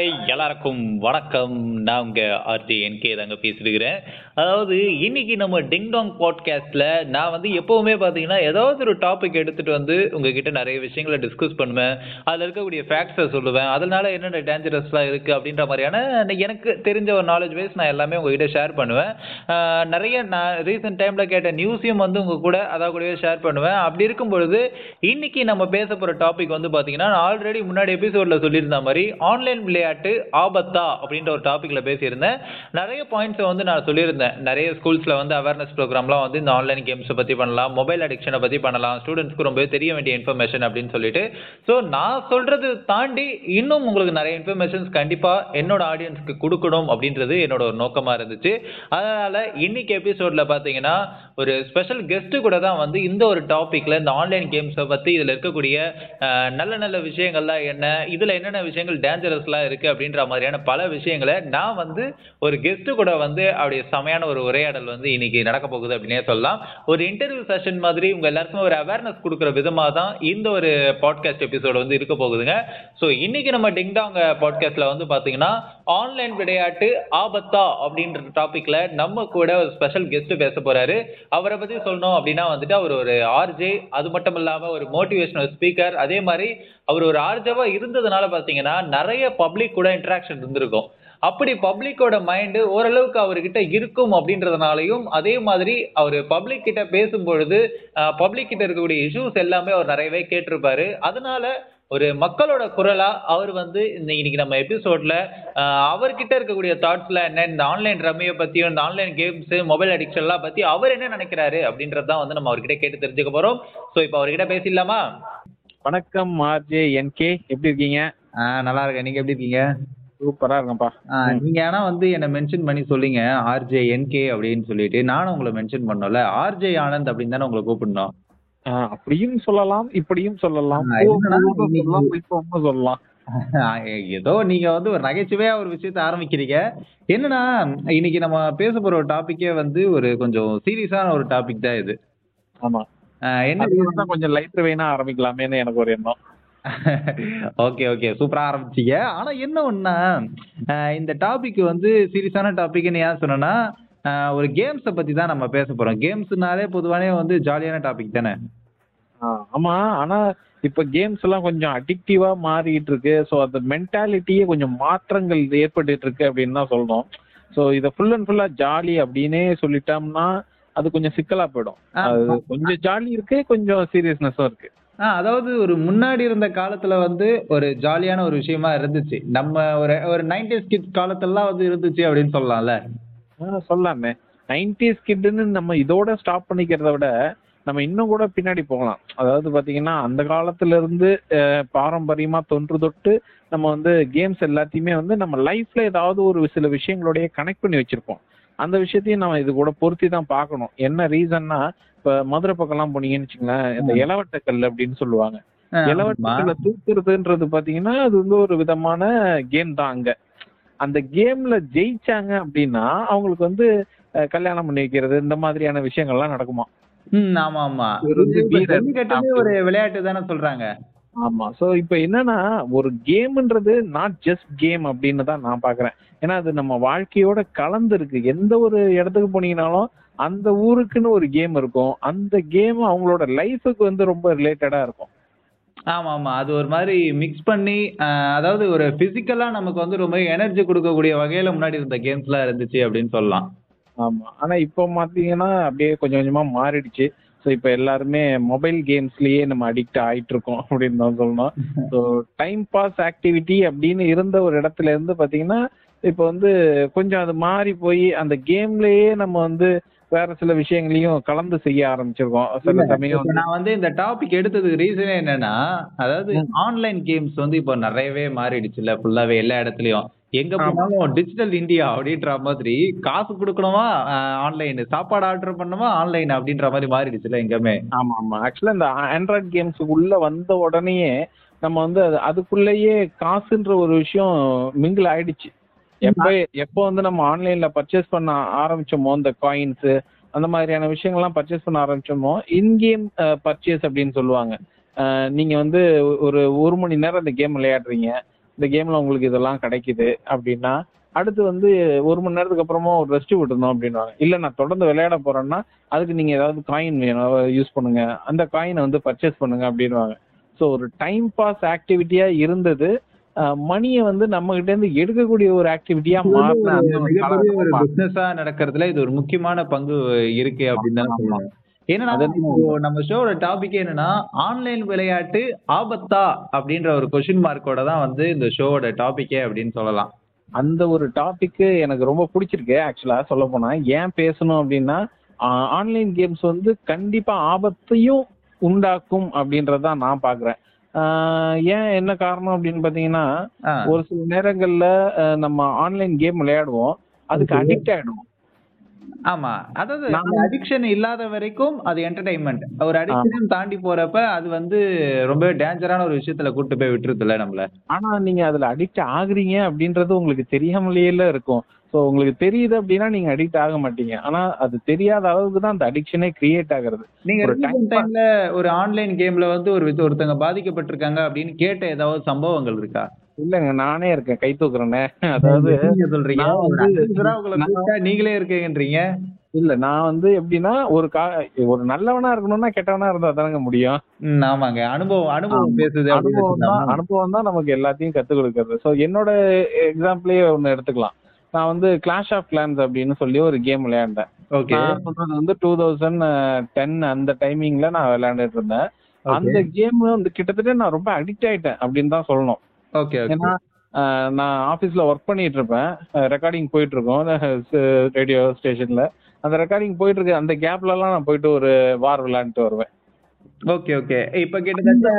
Hi எல்லாருக்கும் வணக்கம். நான் உங்க ஆர்ஜி என்கே தாங்க பேசிருக்கிறேன் அதாவது இன்னைக்கு நம்ம டிங் டாங் பாட்காஸ்ட்ல நான் வந்து எப்பவுமே பார்த்தீங்கன்னா ஏதாவது ஒரு டாபிக் எடுத்துட்டு வந்து உங்ககிட்ட நிறைய விஷயங்களை டிஸ்கஸ் பண்ணுவேன். அதில் இருக்கக்கூடிய ஃபேக்ட்ஸை சொல்லுவேன். அதனால என்னென்ன டேஞ்சரஸ்லாம் இருக்கு அப்படின்ற மாதிரியான எனக்கு தெரிஞ்ச ஒரு நாலேஜ் வைஸ் நான் எல்லாமே உங்ககிட்ட ஷேர் பண்ணுவேன். நிறைய நான் ரீசெண்ட் டைம்ல கேட்ட நியூஸையும் வந்து உங்க கூட அதாவது கூடவே ஷேர் பண்ணுவேன். அப்படி இருக்கும் பொழுது இன்னைக்கு நம்ம பேச போற டாபிக் வந்து பாத்தீங்கன்னா நான் ஆல்ரெடி முன்னாடி எபிசோட்ல சொல்லியிருந்த மாதிரி ஆன்லைன் விளையாட்டு ஆபத்தா அப்படின்ற ஒரு டாபிக்ல பேசியிருந்தேன். நிறைய பாயிண்ட்ஸை வந்து நான் சொல்லியிருந்தேன். நிறைய ஸ்கூல்ஸில் வந்து அவேர்னஸ் ப்ரோக்ராம்லாம் வந்து இந்த ஆன்லைன் கேம்ஸை பற்றி பண்ணலாம் மொபைல் அடிக்ஷனை பற்றி பண்ணலாம். ஸ்டூடெண்ட்ஸ்க்கு ரொம்ப தெரிய வேண்டிய இன்ஃபர்மேஷன் அப்படின்னு சொல்லிட்டு. ஸோ நான் சொல்றது தாண்டி இன்னும் உங்களுக்கு நிறைய இன்ஃபர்மேஷன்ஸ் கண்டிப்பாக என்னோட ஆடியன்ஸ்க்கு கொடுக்கணும் அப்படின்றது என்னோட ஒரு நோக்கமாக இருந்துச்சு. அதனால் இன்னைக்கு எபிசோடில் பார்த்தீங்கன்னா ஒரு ஸ்பெஷல் கெஸ்ட்டு கூட தான் வந்து இந்த ஒரு டாப்பிக்கில் இந்த ஆன்லைன் கேம்ஸை பற்றி இதில் இருக்கக்கூடிய நல்ல நல்ல விஷயங்கள்லாம் என்ன இதில் என்னென்ன விஷயங்கள் டேஞ்சரஸ்லாம் இருக்குது அப்படின்ற மாதிரியான பல விஷயங்களை நான் வந்து ஒரு கெஸ்ட்டு கூட வந்து அப்படியே செமையான ஒரு உரையாடல் வந்து இன்னைக்கு நடக்க போகுது அப்படின்னே சொல்லலாம். ஒரு இன்டர்வியூ செஷன் மாதிரி உங்க எல்லாருக்குமே ஒரு அவேர்னஸ் கொடுக்குற விதமாக தான் இந்த ஒரு பாட்காஸ்ட் எபிசோடு வந்து இருக்க போகுதுங்க. ஸோ இன்னைக்கு நம்ம டிங்டாங் பாட்காஸ்ட்ல வந்து பாத்தீங்கன்னா ஆன்லைன் விளையாட்டு ஆபத்தா அப்படின்ற டாபிக்ல நம்ம கூட ஒரு ஸ்பெஷல் கெஸ்ட் பேச போறாரு. அவரை பத்தி சொல்லணும் அப்படின்னா வந்துட்டு அவர் ஒரு ஆர்ஜே அது மட்டும் இல்லாம ஒரு மோட்டிவேஷனல் ஸ்பீக்கர் அதே மாதிரி அவர் ஒரு ஆர்ஜவா இருந்ததுனால பாத்தீங்கன்னா நிறைய பப்ளிக் கூட இன்ட்ராக்ஷன் இருந்திருக்கும். அப்படி பப்ளிக்கோட மைண்டு ஓரளவுக்கு அவர்கிட்ட இருக்கும் அப்படின்றதுனாலையும் அதே மாதிரி அவர் பப்ளிக் கிட்ட பேசும்பொழுது பப்ளிக் கிட்ட இருக்கக்கூடிய இஷ்யூஸ் எல்லாமே அவர் நிறையவே கேட்டிருப்பாரு. அதனால ஒரு மக்களோட குரலா அவர் வந்து இந்த இன்னைக்கு நம்ம எபிசோட்ல அவர்கிட்ட இருக்கக்கூடிய தாட்ஸ்ல என்ன இந்த ஆன்லைன் ரம்மியை பத்தியும் இந்த ஆன்லைன் கேம்ஸ் மொபைல் அடிக்ஷன்லாம் பத்தி அவர் என்ன நினைக்கிறாரு அப்படின்றதான் வந்து நம்ம அவர்கிட்ட கேட்டு தெரிஞ்சுக்க போறோம். ஸோ இப்போ அவர்கிட்ட பேசிடலாமா? வணக்கம் ஆர்ஜே என்கே எப்படி இருக்கீங்க? நல்லா இருக்கேன். நீங்க எப்படி இருக்கீங்க? சூப்பரா இருக்கேன்ப்பா நீங்க ஆனா வந்து என்ன மென்ஷன் பண்ணி சொல்லுங்க. ஆர்ஜே என்கே அப்படின்னு சொல்லிட்டு நானும் உங்களை மென்ஷன் பண்ணல ஆர்ஜே ஆனந்த் அப்படின்னு தானே உங்களை கூப்பிடணும். அப்படியும் சொல்லலாம் இப்படியும் சொல்லலாம். சொல்லலாம், ஏதோ நீங்க வந்து ஒரு நகைச்சுவையா ஒரு விஷயத்த ஆரம்பிக்கிறீங்க. என்னன்னா இன்னைக்கு நம்ம பேச போற ஒரு டாபிக்கே வந்து ஒரு கொஞ்சம் சீரியஸான ஒரு டாபிக் தான் இது. ஆமா. என்ன கொஞ்சம் லைட் வெயினா ஆரம்பிக்கலாமேன்னு எனக்கு ஒரு எண்ணம். ஓகே ஓகே சூப்பரா ஆரம்பிச்சீங்க ஆனா என்ன ஒண்ணா இந்த டாபிக் வந்து சீரியஸான டாபிக்னு ஏன் சொன்னேன்னா ஒரு கேம்ஸை பத்தி தான் நம்ம பேச போறோம். கேம்ஸ்னாலே பொதுவானே வந்து ஜாலியான டாபிக் தானே? ஆமா. ஆனா இப்ப கேம்ஸ் எல்லாம் கொஞ்சம் அடிக்டிவா மாறிட்டு இருக்கு. சோ அந்த மென்டாலிட்டியே கொஞ்சம் மாற்றங்கள் ஏற்பட்டுட்டு இருக்கு அப்படின்னு தான் சொல்லணும் சோ இத ஃபுல் அண்ட் ஃபுல்லா ஜாலி அப்படின்னே சொல்லிட்டோம்னா அது கொஞ்சம் சிக்கலா போயிடும். அது கொஞ்சம் ஜாலி இருக்கு கொஞ்சம் சீரியஸ்னஸும் இருக்கு. ஆ அதாவது ஒரு முன்னாடி இருந்த காலத்துல வந்து ஒரு ஜாலியான ஒரு விஷயமா இருந்துச்சு. நம்ம ஒரு ஒரு நைன்டிஸ் கிட்ஸ் காலத்துலலாம் வந்து இருந்துச்சு அப்படின்னு சொல்லலாம்ல? ஆ, சொல்லலாமே. நைன்டிஸ் கிட்னு நம்ம இதோட ஸ்டாப் பண்ணிக்கிறத விட நம்ம இன்னும் கூட பின்னாடி போகலாம். அதாவது பாத்தீங்கன்னா அந்த காலத்துல இருந்து அஹ், பாரம்பரியமா தொன்று தொட்டு நம்ம வந்து கேம்ஸ் எல்லாத்தையுமே வந்து நம்ம லைஃப்ல ஏதாவது ஒரு சில விஷயங்களோடய கனெக்ட் பண்ணி வச்சிருப்போம். அந்த விஷயத்தையும் நம்ம இது கூட பொருத்தி தான் பார்க்கணும். என்ன ரீசன்னா இப்ப மதுரை பக்கம்லாம் போனீங்கன்னு வச்சுங்களேன் இந்த இளவட்டக்கல் அப்படின்னு சொல்லுவாங்க. இளவட்டக்கல்ல தூக்குறதுன்றது பாத்தீங்கன்னா அது வந்து ஒரு விதமான கேம் தான் அங்க. அந்த கேம்ல ஜெயிச்சாங்க அப்படின்னா அவங்களுக்கு வந்து கல்யாணம் பண்ணி வைக்கிறது இந்த மாதிரியான விஷயங்கள்லாம் நடக்குமா? ஆமா ஆமா. ஒரு விளையாட்டு தானே சொல்றாங்க. ஆமா. சோ இப்போ என்னன்னா ஒரு கேம்ன்றது நாட் ஜஸ்ட் கேம் அப்படின்னு தான் நான் பாக்குறேன். ஏன்னா அது நம்ம வாழ்க்கையோட கலந்து இருக்கு எந்த ஒரு இடத்துக்கு போனீங்கனாலும் அந்த ஊருக்குன்னு ஒரு கேம் இருக்கும். அந்த கேம் அவங்களோட லைஃபுக்கு வந்து ரொம்ப ரிலேட்டடா இருக்கும். ஆமா ஆமா அது ஒரு மாதிரி மிக்ஸ் பண்ணி அதாவது ஒரு பிசிக்கலா நமக்கு வந்து ரொம்ப எனர்ஜி கொடுக்கக்கூடிய வகையில முன்னாடி இருந்த கேம்ஸ்லாம் இருந்துச்சு அப்படின்னு சொல்லலாம். ஆமா. ஆனா இப்போ பாத்தீங்கன்னா அப்படியே கொஞ்சம் கொஞ்சமா மாறிடுச்சு. ஸோ இப்போ எல்லாருமே மொபைல் கேம்ஸ்லயே நம்ம அடிக்ட் ஆயிட்டு இருக்கோம் அப்படின்னு தான் சொல்லணும். ஸோ டைம் பாஸ் ஆக்டிவிட்டி அப்படின்னு இருந்த ஒரு இடத்துல இருந்து பாத்தீங்கன்னா இப்போ வந்து கொஞ்சம் அது மாறி போய் அந்த கேம்லயே நம்ம வந்து வேற சில விஷயங்களையும் கலந்து செய்ய ஆரம்பிச்சிருக்கோம். சில சமயம் நான் வந்து இந்த டாபிக் எடுத்ததுக்கு ரீசனே என்னன்னா அதாவது. ஆன்லைன் கேம்ஸ் வந்து இப்போ நிறையவே மாறிடுச்சுல்ல ஃபுல்லாவே எல்லா இடத்துலயும். எங்க போனாலும் டிஜிட்டல் இந்தியா அப்படின்ற மாதிரி காசு கொடுக்கணுமா? ஆன்லைன் சாப்பாடு ஆர்டர் பண்ணணுமா? ஆன்லைன் அப்படின்ற மாதிரி மாறிடுச்சுல எங்கமே ஆமா ஆமா. ஆக்சுவலா இந்த ஆண்ட்ராய்ட் கேம்ஸ் உள்ள வந்த உடனேயே நம்ம வந்து அது அதுக்குள்ளேயே காசுன்ற ஒரு விஷயம் மிங்கிள் ஆயிடுச்சு. எப்ப எப்போ வந்து நம்ம ஆன்லைன்ல பர்ச்சேஸ் பண்ண ஆரம்பிச்சோமோ இந்த காயின்ஸ் அந்த மாதிரியான விஷயங்கள்லாம் பர்ச்சேஸ் பண்ண ஆரம்பிச்சோமோ இன்கேம் பர்ச்சேஸ் அப்படின்னு சொல்லுவாங்க. நீங்க வந்து ஒரு ஒரு மணி நேரம் இந்த கேம் விளையாடுறீங்க. இந்த கேம்ல உங்களுக்கு இதெல்லாம் கிடைக்குது அப்படின்னா அடுத்து வந்து ஒரு மணி நேரத்துக்கு அப்புறமா ஒரு ரெஸ்ட் விட்டுணும் அப்படின்வாங்க இல்ல நான் தொடர்ந்து விளையாட போறேன்னா அதுக்கு நீங்க ஏதாவது காயின் வேணும் யூஸ் பண்ணுங்க. அந்த காயினை வந்து பர்ச்சேஸ் பண்ணுங்க அப்படின்வாங்க ஸோ ஒரு டைம் பாஸ் ஆக்டிவிட்டியா இருந்தது. மணியை வந்து நம்ம கிட்ட இருந்து எடுக்கக்கூடிய ஒரு ஆக்டிவிட்டியா மாறின ஒரு மிகப்பெரிய. பிசினஸா நடக்கிறதுல இது ஒரு முக்கியமான பங்கு இருக்கு அப்படின்னு தான். சொல்லுவாங்க ஏன்னா நம்ம ஷோட டாபிக் என்னன்னா ஆன்லைன் விளையாட்டு ஆபத்தா அப்படின்ற ஒரு கொஸ்டின் மார்க்கோட தான் வந்து இந்த ஷோவோட டாபிக்கே அப்படின்னு சொல்லலாம் அந்த ஒரு டாபிக் எனக்கு ரொம்ப பிடிச்சிருக்கு ஆக்சுவலா சொல்ல போனா ஏன் பேசணும் அப்படின்னா ஆன்லைன் கேம்ஸ் வந்து கண்டிப்பா ஆபத்தையும் உண்டாக்கும் அப்படின்றதான் நான் பாக்குறேன் ஏன் என்ன காரணம் அப்படின்னு பாத்தீங்கன்னா ஒரு சில நேரங்கள்ல நம்ம ஆன்லைன் கேம் விளையாடுவோம். அதுக்கு. அடிக்ட் ஆயிடுவோம். ஆமா. அதாவது அடிக்ஷன் இல்லாத வரைக்கும் அது என்டர்டைன்மெண்ட் ஒரு அடிக்ஷன் தாண்டி போறப்ப அது வந்து ரொம்ப டேஞ்சரான ஒரு விஷயத்துல கூட்டு போய் விட்டுருதுல நம்மள. ஆனா நீங்க அதுல அடிக்ட் ஆகுறீங்க அப்படின்றது உங்களுக்கு தெரியாமலேயே இருக்கும். ஸோ உங்களுக்கு தெரியுது அப்படின்னா நீங்க அடிக்ட் ஆக மாட்டீங்க. ஆனா அது தெரியாத அளவுக்கு தான் அந்த அடிக்ஷனே கிரியேட் ஆகுறது. நீங்க டைம்ல ஒரு ஆன்லைன் கேம்ல வந்து ஒரு வித்த- ஒருத்தங்க பாதிக்கப்பட்டிருக்காங்க அப்படின்னு கேட்ட ஏதாவது சம்பவங்கள் இருக்கா? இல்லங்க நானே இருக்கேன். கை தூக்குறேனே. அதாவது சொல்றீங்க? நீங்களே இருக்கீங்கன்றீங்க இல்ல நான் வந்து எப்படின்னா ஒரு கா ஒரு நல்லவனா இருக்கணும்னா கெட்டவனா இருந்தா தானங்க முடியும். ஆமாங்க. அனுபவம் அனுபவம். பேசுது அனுபவம் தான்? அனுபவம் தான் நமக்கு எல்லாத்தையும் கத்து கொடுக்கறது. ஸோ என்னோட எக்ஸாம்பிளே ஒன்னு எடுத்துக்கலாம். நான் வந்து கிளாஷ் ஆஃப் கிளான்ஸ் அப்படின்னு சொல்லி ஒரு கேம் விளையாண்டேன். ஓகே நான் சொல்றது வந்து டூ தௌசண்ட் டென் அந்த டைமிங்ல நான் விளையாண்டுட்டு இருந்தேன். அந்த கேம் வந்து கிட்டத்தட்ட நான் ரொம்ப அடிக்ட் ஆயிட்டேன் அப்படின்னு தான் சொல்லணும். ஓகே ஏன்னா நான் ஆபீஸ்ல ஒர்க் பண்ணிட்டு இருப்பேன். ரெக்கார்டிங் போயிட்டு இருக்கோம் ரேடியோ ஸ்டேஷன்ல அந்த ரெக்கார்டிங் போயிட்டு இருக்கு அந்த கேப்ல எல்லாம் நான் போயிட்டு ஒரு வார் விளையாண்டுட்டு வருவேன். ஓகே ஓகே இப்ப கிட்டத்தட்ட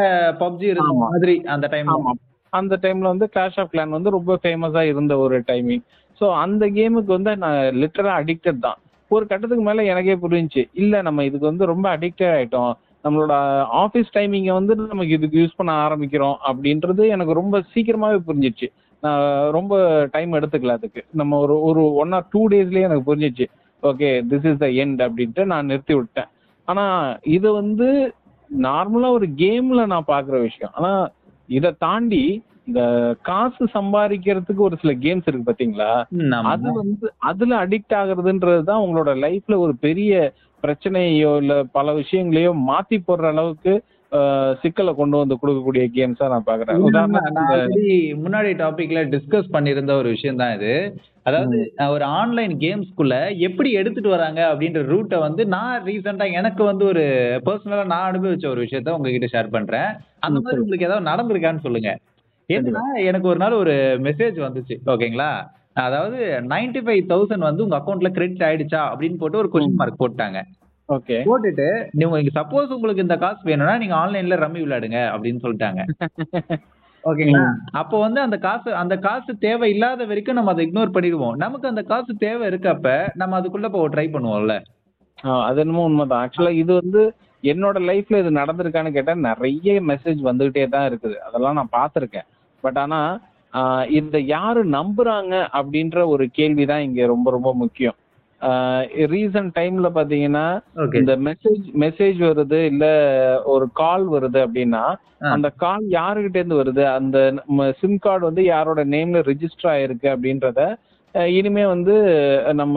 பப்ஜி இருந்த. மாதிரி அந்த ஆமா. அந்த டைம்ல வந்து கிளாஷ் ஆஃப் கிளான் வந்து ரொம்ப ஃபேமஸா இருந்த ஒரு டைமிங் ஸோ அந்த கேமுக்கு வந்து நான் லிட்டரா அடிக்டட் தான். ஒரு கட்டத்துக்கு மேல எனக்கே புரிஞ்சிச்சு. இல்ல நம்ம இதுக்கு வந்து ரொம்ப அடிக்டட் ஆயிட்டோம். நம்மளோட ஆஃபீஸ் டைமிங்கை வந்து நமக்கு இதுக்கு யூஸ் பண்ண ஆரம்பிக்கிறோம் அப்படின்றது எனக்கு ரொம்ப சீக்கிரமாவே புரிஞ்சிச்சு. நான் ரொம்ப டைம் எடுத்துக்கல அதுக்கு. நம்ம ஒரு ஒரு ஒன் ஆர் டூ டேஸ்லயே எனக்கு புரிஞ்சிச்சு. Okay this is the end அப்படின்ட்டு நான் நிறுத்தி விட்டேன். ஆனா இது வந்து நார்மலா ஒரு கேம்ல நான் பாக்குற விஷயம். ஆனா இதை தாண்டி இந்த காசு சம்பாதிக்கிறதுக்கு ஒரு சில கேம்ஸ் இருக்கு பாத்தீங்களா. அது வந்து அதுல அடிக்ட் ஆகுறதுன்றது தான் உங்களோட லைஃப்ல ஒரு பெரிய பிரச்சனையோ இல்ல பல விஷயங்களையோ மாத்தி போடுற அளவுக்கு சிக்கலை கொண்டு வந்து கொடுக்கக்கூடிய கேம்ஸா நான் பாக்குறேன். முன்னாடி டாபிக்ல டிஸ்கஸ் பண்ணியிருந்த ஒரு விஷயம் தான் இது. அதாவது ஒரு ஆன்லைன் கேம்ஸ்குள்ள எப்படி எடுத்துட்டு வராங்க அப்படின்ற ரூட்டை வந்து நான் ரீசெண்டா எனக்கு வந்து ஒரு பர்சனலா நான் அனுபவிச்ச ஒரு விஷயத்த உங்ககிட்ட ஷேர் பண்றேன். அந்த மாதிரி. உங்களுக்கு ஏதாவது நடந்திருக்கான்னு சொல்லுங்க. ஏன்னா எனக்கு ஒரு நாள் ஒரு மெசேஜ் வந்துச்சு ஓகேங்களா அதாவது நைன்டி ஃபைவ் தௌசண்ட் வந்து உங்க அக்கௌண்ட்ல கிரெடிட் ஆயிடுச்சா? அப்படின்னு போட்டு ஒரு கொஸ்டின் மார்க் போட்டாங்க. ஓகே. போட்டுட்டு நீங்க சப்போஸ் உங்களுக்கு இந்த காசு வேணும்னா நீங்க ஆன்லைன்ல ரம்மி விளையாடுங்க அப்படின்னு சொல்லிட்டாங்க. ஓகேங்களா அப்போ வந்து அந்த காசு அந்த காசு தேவை இல்லாத வரைக்கும் நம்ம அதை இக்னோர் பண்ணிடுவோம். நமக்கு அந்த காசு தேவை இருக்கப்ப நம்ம அதுக்குள்ள இப்போ ட்ரை பண்ணுவோம்ல. அது என்னமோ உண்மைதான். ஆக்சுவலா இது வந்து என்னோட லைஃப்ல இது நடந்திருக்கான்னு கேட்டா நிறைய மெசேஜ் வந்துகிட்டே தான் இருக்குது. அதெல்லாம் நான் பார்த்திருக்கேன். பட் ஆனா இத யாரு நம்புறாங்க அப்படின்ற ஒரு கேள்விதான் இங்க ரொம்ப ரொம்ப முக்கியம். ரீசன்ட் டைம்ல பாத்தீங்கன்னா இந்த மெசேஜ் மெசேஜ் வருது இல்ல ஒரு கால் வருது அப்படின்னா அந்த கால் யாருகிட்ட இருந்து வருது? அந்த சிம் கார்டு வந்து யாரோட நேம்ல ரிஜிஸ்டர் ஆயிருக்கு அப்படின்றத இனிமே வந்து நம்ம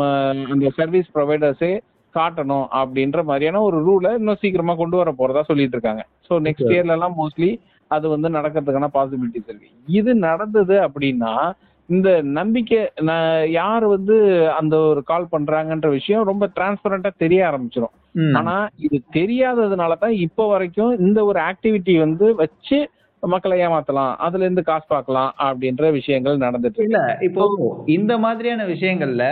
அந்த சர்வீஸ் ப்ரொவைடர்ஸே காட்டணும் அப்படின்ற மாதிரியான ஒரு ரூலை இன்னும் சீக்கிரமா கொண்டு வர போறதா சொல்லிட்டு இருக்காங்க. ஸோ நெக்ஸ்ட் இயர்ல எல்லாம் மோஸ்ட்லி அது வந்து நடக்கிறதுக்கான பாசிபிலிட்டிஸ் இருக்கு இது நடந்தது அப்படின்னா இந்த நம்பிக்கை நான் யார் வந்து அந்த ஒரு கால் பண்றாங்கன்ற விஷயம் ரொம்ப டிரான்ஸ்பரண்டா தெரிய ஆரம்பிச்சிடும். ஆனா இது தெரியாததுனால தான் இப்போ வரைக்கும் இந்த ஒரு ஆக்டிவிட்டி வந்து வச்சு மக்களை ஏமாத்தலாம் அதுல இருந்து காசு பார்க்கலாம் அப்படின்ற விஷயங்கள் நடந்துட்டு இல்ல இப்போ இந்த மாதிரியான விஷயங்கள்ல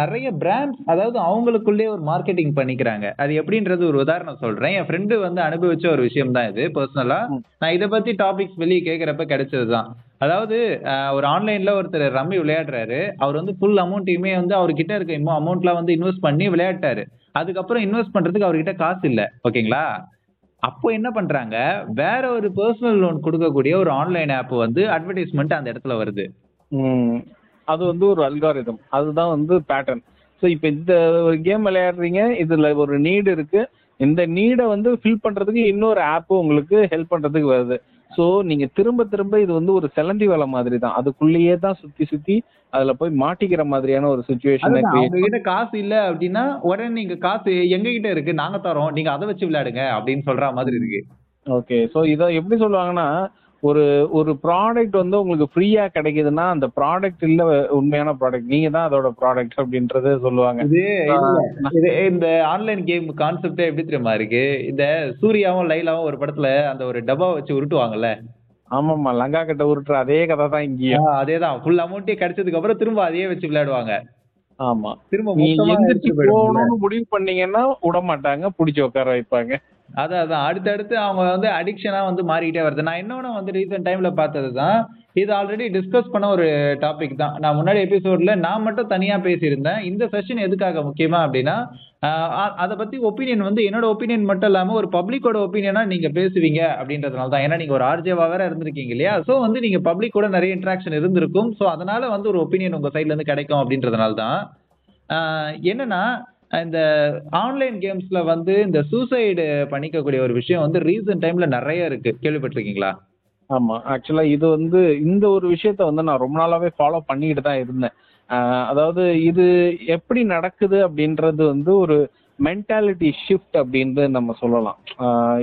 நிறைய பிராண்ட்ஸ் அதாவது அவங்களுக்குள்ளே ஒரு மார்க்கெட்டிங் பண்ணிக்கிறாங்க. அது எப்படின்றது ஒரு உதாரணம் சொல்றேன். என் ஃப்ரெண்டு வந்து அனுபவிச்ச ஒரு விஷயம் தான் இது பர்சனலா. நான் இதை பத்தி டாபிக்ஸ் வெளியே கேட்கறப்ப கிடைச்சதுதான் அதாவது ஒரு ஆன்லைன்ல ஒருத்தர் ரம்மி விளையாடுறாரு. அவர் வந்து ஃபுல் அமௌண்ட்டையுமே வந்து அவர்கிட்ட இருக்க இன்னும் அமௌண்ட்ல வந்து இன்வெஸ்ட் பண்ணி விளையாட்டாரு. அதுக்கப்புறம் இன்வெஸ்ட் பண்றதுக்கு அவர்கிட்ட காசு இல்ல. ஓகேங்களா? அப்போ என்ன பண்றாங்க? வேற ஒரு பர்சனல் லோன் கொடுக்கக்கூடிய ஒரு ஆன்லைன் ஆப் வந்து அட்வர்டைஸ்மெண்ட் அந்த இடத்துல வருது. அது வந்து ஒரு அல்காரிதம் அதுதான் வந்து பேட்டர்ன் ஸோ இப்போ இந்த ஒரு கேம் விளையாடுறீங்க இதுல ஒரு நீடு இருக்கு. இந்த நீடை வந்து ஃபில் பண்றதுக்கு இன்னொரு ஆப் உங்களுக்கு ஹெல்ப் பண்றதுக்கு வருது. ஸோ நீங்க திரும்ப திரும்ப இது வந்து ஒரு செலந்தி வேலை மாதிரி தான் அதுக்குள்ளேயே தான் சுத்தி சுத்தி அதுல போய் மாட்டிக்கிற மாதிரியான ஒரு சுச்சுவேஷனை கிட்ட காசு இல்ல அப்படின்னா உடனே நீங்க காசு எங்க கிட்ட இருக்கு நாங்க தரோம் நீங்க அதை வச்சு விளையாடுங்க அப்படின்னு சொல்ற மாதிரி இருக்கு. ஓகே ஸோ இதை எப்படி சொல்லுவாங்கன்னா ஒரு ஒரு ப்ராடக்ட் வந்து உங்களுக்கு ஃப்ரீயா கிடைக்குதுன்னா அந்த ப்ராடக்ட் இல்ல உண்மையான ப்ராடக்ட் நீங்க தான் அதோட ப்ராடக்ட் அப்படின்றத சொல்லுவாங்க. இது இந்த ஆன்லைன் கேம் கான்செப்டே எப்படி தெரியுமா இருக்கு? இந்த சூர்யாவும் லைலாவும் ஒரு படத்துல அந்த ஒரு டப்பா வச்சு உருட்டுவாங்கல்ல? ஆமாமா லங்கா கிட்ட உருட்டுற அதே கதை தான் இங்கேயும். ஆ, அதேதான் ஃபுல் அமௌண்ட்டே கிடைச்சதுக்கு அப்புறம் திரும்ப அதையே வச்சு விளையாடுவாங்க. ஆமா. திரும்ப நீங்க மொத்தமா எந்திரிச்சு. போகணும்னு முடிவு பண்ணீங்கன்னா விட மாட்டாங்க புடிச்சு உட்கார வைப்பாங்க. அதான் அதான். அடுத்தடுத்து அவங்க வந்து அடிக்ஷனாக வந்து மாறிக்கிட்டே வருது. நான் இன்னொன்று வந்து ரீசெண்ட் டைமில் பார்த்தது தான் இது ஆல்ரெடி டிஸ்கஸ் பண்ண ஒரு டாபிக் தான். நான் முன்னாடி எபிசோடில் நான் மட்டும் தனியாக பேசியிருந்தேன். இந்த செஷன் எதுக்காக முக்கியமாக அப்படின்னா அதை பற்றி ஒப்பீனியன் வந்து என்னோட ஒப்பீனியன் மட்டும் இல்லாமல் ஒரு பப்ளிக்கோட ஒப்பீனியனாக நீங்கள் பேசுவீங்க அப்படின்றதுனால தான். ஏன்னா நீங்கள் ஒரு ஆர்ஜேவா வேற இருந்திருக்கீங்க இல்லையா? ஸோ வந்து நீங்கள் பப்ளிக் கூட நிறைய இன்ட்ராக்ஷன் இருந்திருக்கும். ஸோ அதனால் வந்து ஒரு ஒப்பீனியன் உங்கள் சைட்லேருந்து கிடைக்கும் அப்படின்றதுனால தான் என்னென்னா என்னன்னா இந்த ஆன்லைன் கேம்ஸ்ல வந்து இந்த சூசைடு பண்ணிக்கக்கூடிய ஒரு விஷயம் வந்து ரீசன்ட் டைம்ல நிறைய இருக்கு. கேள்விப்பட்டிருக்கீங்களா? ஆமா. ஆக்சுவலா இது வந்து இந்த ஒரு விஷயத்த வந்து நான் ரொம்ப நாளாவே ஃபாலோ பண்ணிட்டு தான் இருந்தேன். அதாவது இது எப்படி நடக்குது அப்படின்றது வந்து ஒரு மென்டாலிட்டி ஷிஃப்ட் அப்படின்னு நம்ம சொல்லலாம்.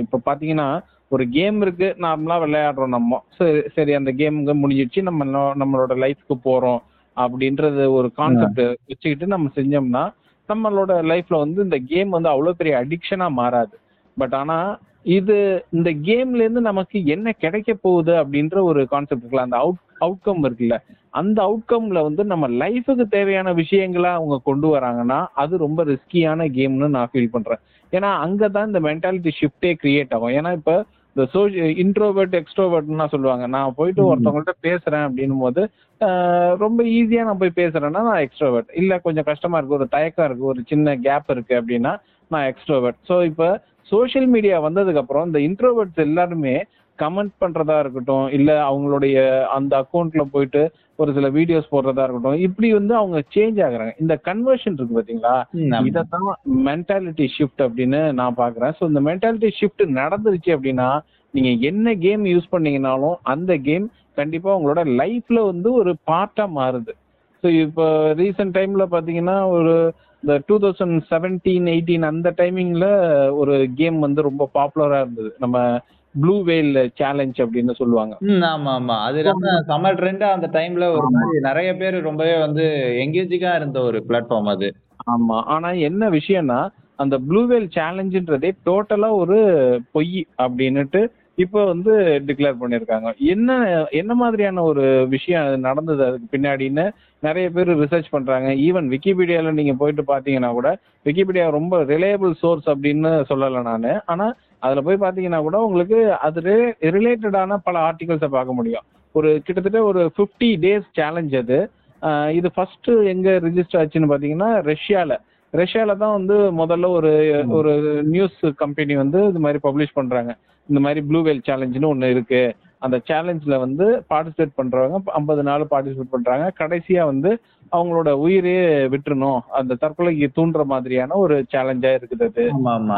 இப்ப பாத்தீங்கன்னா ஒரு கேம் இருக்கு நார்மலா விளையாடுறோம் நம்ம. சரி சரி அந்த கேமுங்க முடிஞ்சிடுச்சு நம்ம நம்மளோட லைஃப்க்கு போறோம் அப்படின்றது ஒரு கான்செப்ட் வச்சுக்கிட்டு நம்ம செஞ்சோம்னா நம்மளோட லைஃப்ல வந்து இந்த கேம் வந்து அவ்வளவு பெரிய அடிக்ஷனா மாறாது. பட் ஆனா இது இந்த கேம்ல இருந்து நமக்கு என்ன கிடைக்க போகுது அப்படின்ற ஒரு கான்செப்ட் இருக்குல்ல அந்த அவுட் அவுட்கம் இருக்குல்ல அந்த அவுட்கம்ல வந்து நம்ம லைஃபுக்கு தேவையான விஷயங்களை அவங்க கொண்டு வராங்கன்னா அது ரொம்ப ரிஸ்கியான கேம்னு நான் ஃபீல் பண்றேன். ஏன்னா அங்கதான் இந்த மென்டாலிட்டி ஷிஃப்டே கிரியேட் ஆகும். ஏன்னா இப்ப இந்த சோஷி இன்ட்ரோவர்ட் எக்ஸ்ட்ரோவர்ட்னா சொல்லுவாங்க. நான் போயிட்டு. ஒருத்தவங்கள்ட்ட பேசுறேன் அப்படின்னும் போது ரொம்ப ஈஸியா நான் போய் பேசுறேன்னா நான் எக்ஸ்ட்ரோவர்ட் இல்ல கொஞ்சம் கஷ்டமா இருக்கு ஒரு தயக்கம் இருக்கு ஒரு சின்ன கேப் இருக்கு அப்படின்னா நான் எக்ஸ்ட்ரோவர்ட் ஸோ இப்போ சோஷியல் மீடியா வந்ததுக்கு அப்புறம் இந்த இன்ட்ரோவர்ட்ஸ் எல்லாருமே கமெண்ட் பண்றதா இருக்கட்டும் இல்ல அவங்களுடைய அந்த அக்கௌண்ட்ல போயிட்டு ஒரு சில வீடியோஸ் போடுறதா இருக்கட்டும் இப்படி வந்து அவங்க சேஞ்ச் ஆகுறாங்க. இந்த கன்வர்ஷன் இருக்கு பாத்தீங்களா? இதைத்தான் மென்டாலிட்டி ஷிஃப்ட் அப்படின்னு நான் பாக்குறேன் ஸோ இந்த மென்டாலிட்டி ஷிஃப்ட் நடந்துருச்சு அப்படின்னா நீங்க என்ன கேம் யூஸ் பண்ணீங்கனாலும் அந்த கேம் கண்டிப்பா உங்களோட லைஃப்ல வந்து ஒரு பார்ட்டா மாறுது. ஸோ இப்போ ரீசெண்ட் டைம்ல பாத்தீங்கன்னா ஒரு இந்த டூ தௌசண்ட் செவன்டீன் எயிட்டீன் அந்த டைமிங்ல ஒரு கேம் வந்து ரொம்ப பாப்புலரா இருந்தது. நம்ம ப்ளூ வேல் சேலஞ்ச் அப்படின்னு சொல்லுவாங்க. ஆமா ஆமா. அது ரொம்ப செம்ம ட்ரெண்டா அந்த டைம்ல ஒரு மாதிரி நிறைய பேர் ரொம்பவே வந்து எங்கேஜிங்கா இருந்த ஒரு பிளாட்ஃபார்ம் அது. ஆமா. ஆனா என்ன விஷயம்னா அந்த ப்ளூ வேல் சேலஞ்சுன்றதே டோட்டலா ஒரு பொய் அப்படின்னுட்டு இப்போ வந்து டிக்ளேர் பண்ணிருக்காங்க. என்ன என்ன மாதிரியான ஒரு விஷயம் நடந்தது அதுக்கு பின்னாடின்னு நிறைய பேர் ரிசர்ச் பண்றாங்க. ஈவன் விக்கிபீடியால நீங்க போயிட்டு பாத்தீங்கன்னா கூட விக்கிபீடியா ரொம்ப ரிலையபிள் சோர்ஸ் அப்படின்னு சொல்லலை நான். ஆனா அதுல போய் பாத்தீங்கன்னா கூட உங்களுக்கு அது ரிலேட்டடான பல ஆர்டிகல்ஸை பார்க்க முடியும். ஒரு கிட்டத்தட்ட ஒரு 50 டேஸ் சேலஞ்ச் அது. இது ஃபர்ஸ்ட் எங்க ரிஜிஸ்டர் ஆச்சுன்னு பாத்தீங்கன்னா ரஷ்யால. ரஷ்யால தான் வந்து முதல்ல ஒரு ஒரு நியூஸ் கம்பெனி வந்து இது மாதிரி பப்ளிஷ் பண்றாங்க. இந்த மாதிரி ப்ளூ வேல் சேலஞ்சுன்னு ஒன்று இருக்கு. அந்த சேலஞ்சில் வந்து பார்ட்டிசிபேட் பண்றவங்க ஐம்பது நாள் பார்ட்டிசிபேட் பண்றாங்க. கடைசியா வந்து அவங்களோட உயிரே விட்டுறணும். அந்த தற்கொலைக்கு தூண்டுற மாதிரியான ஒரு சேலஞ்சா இருக்குது அது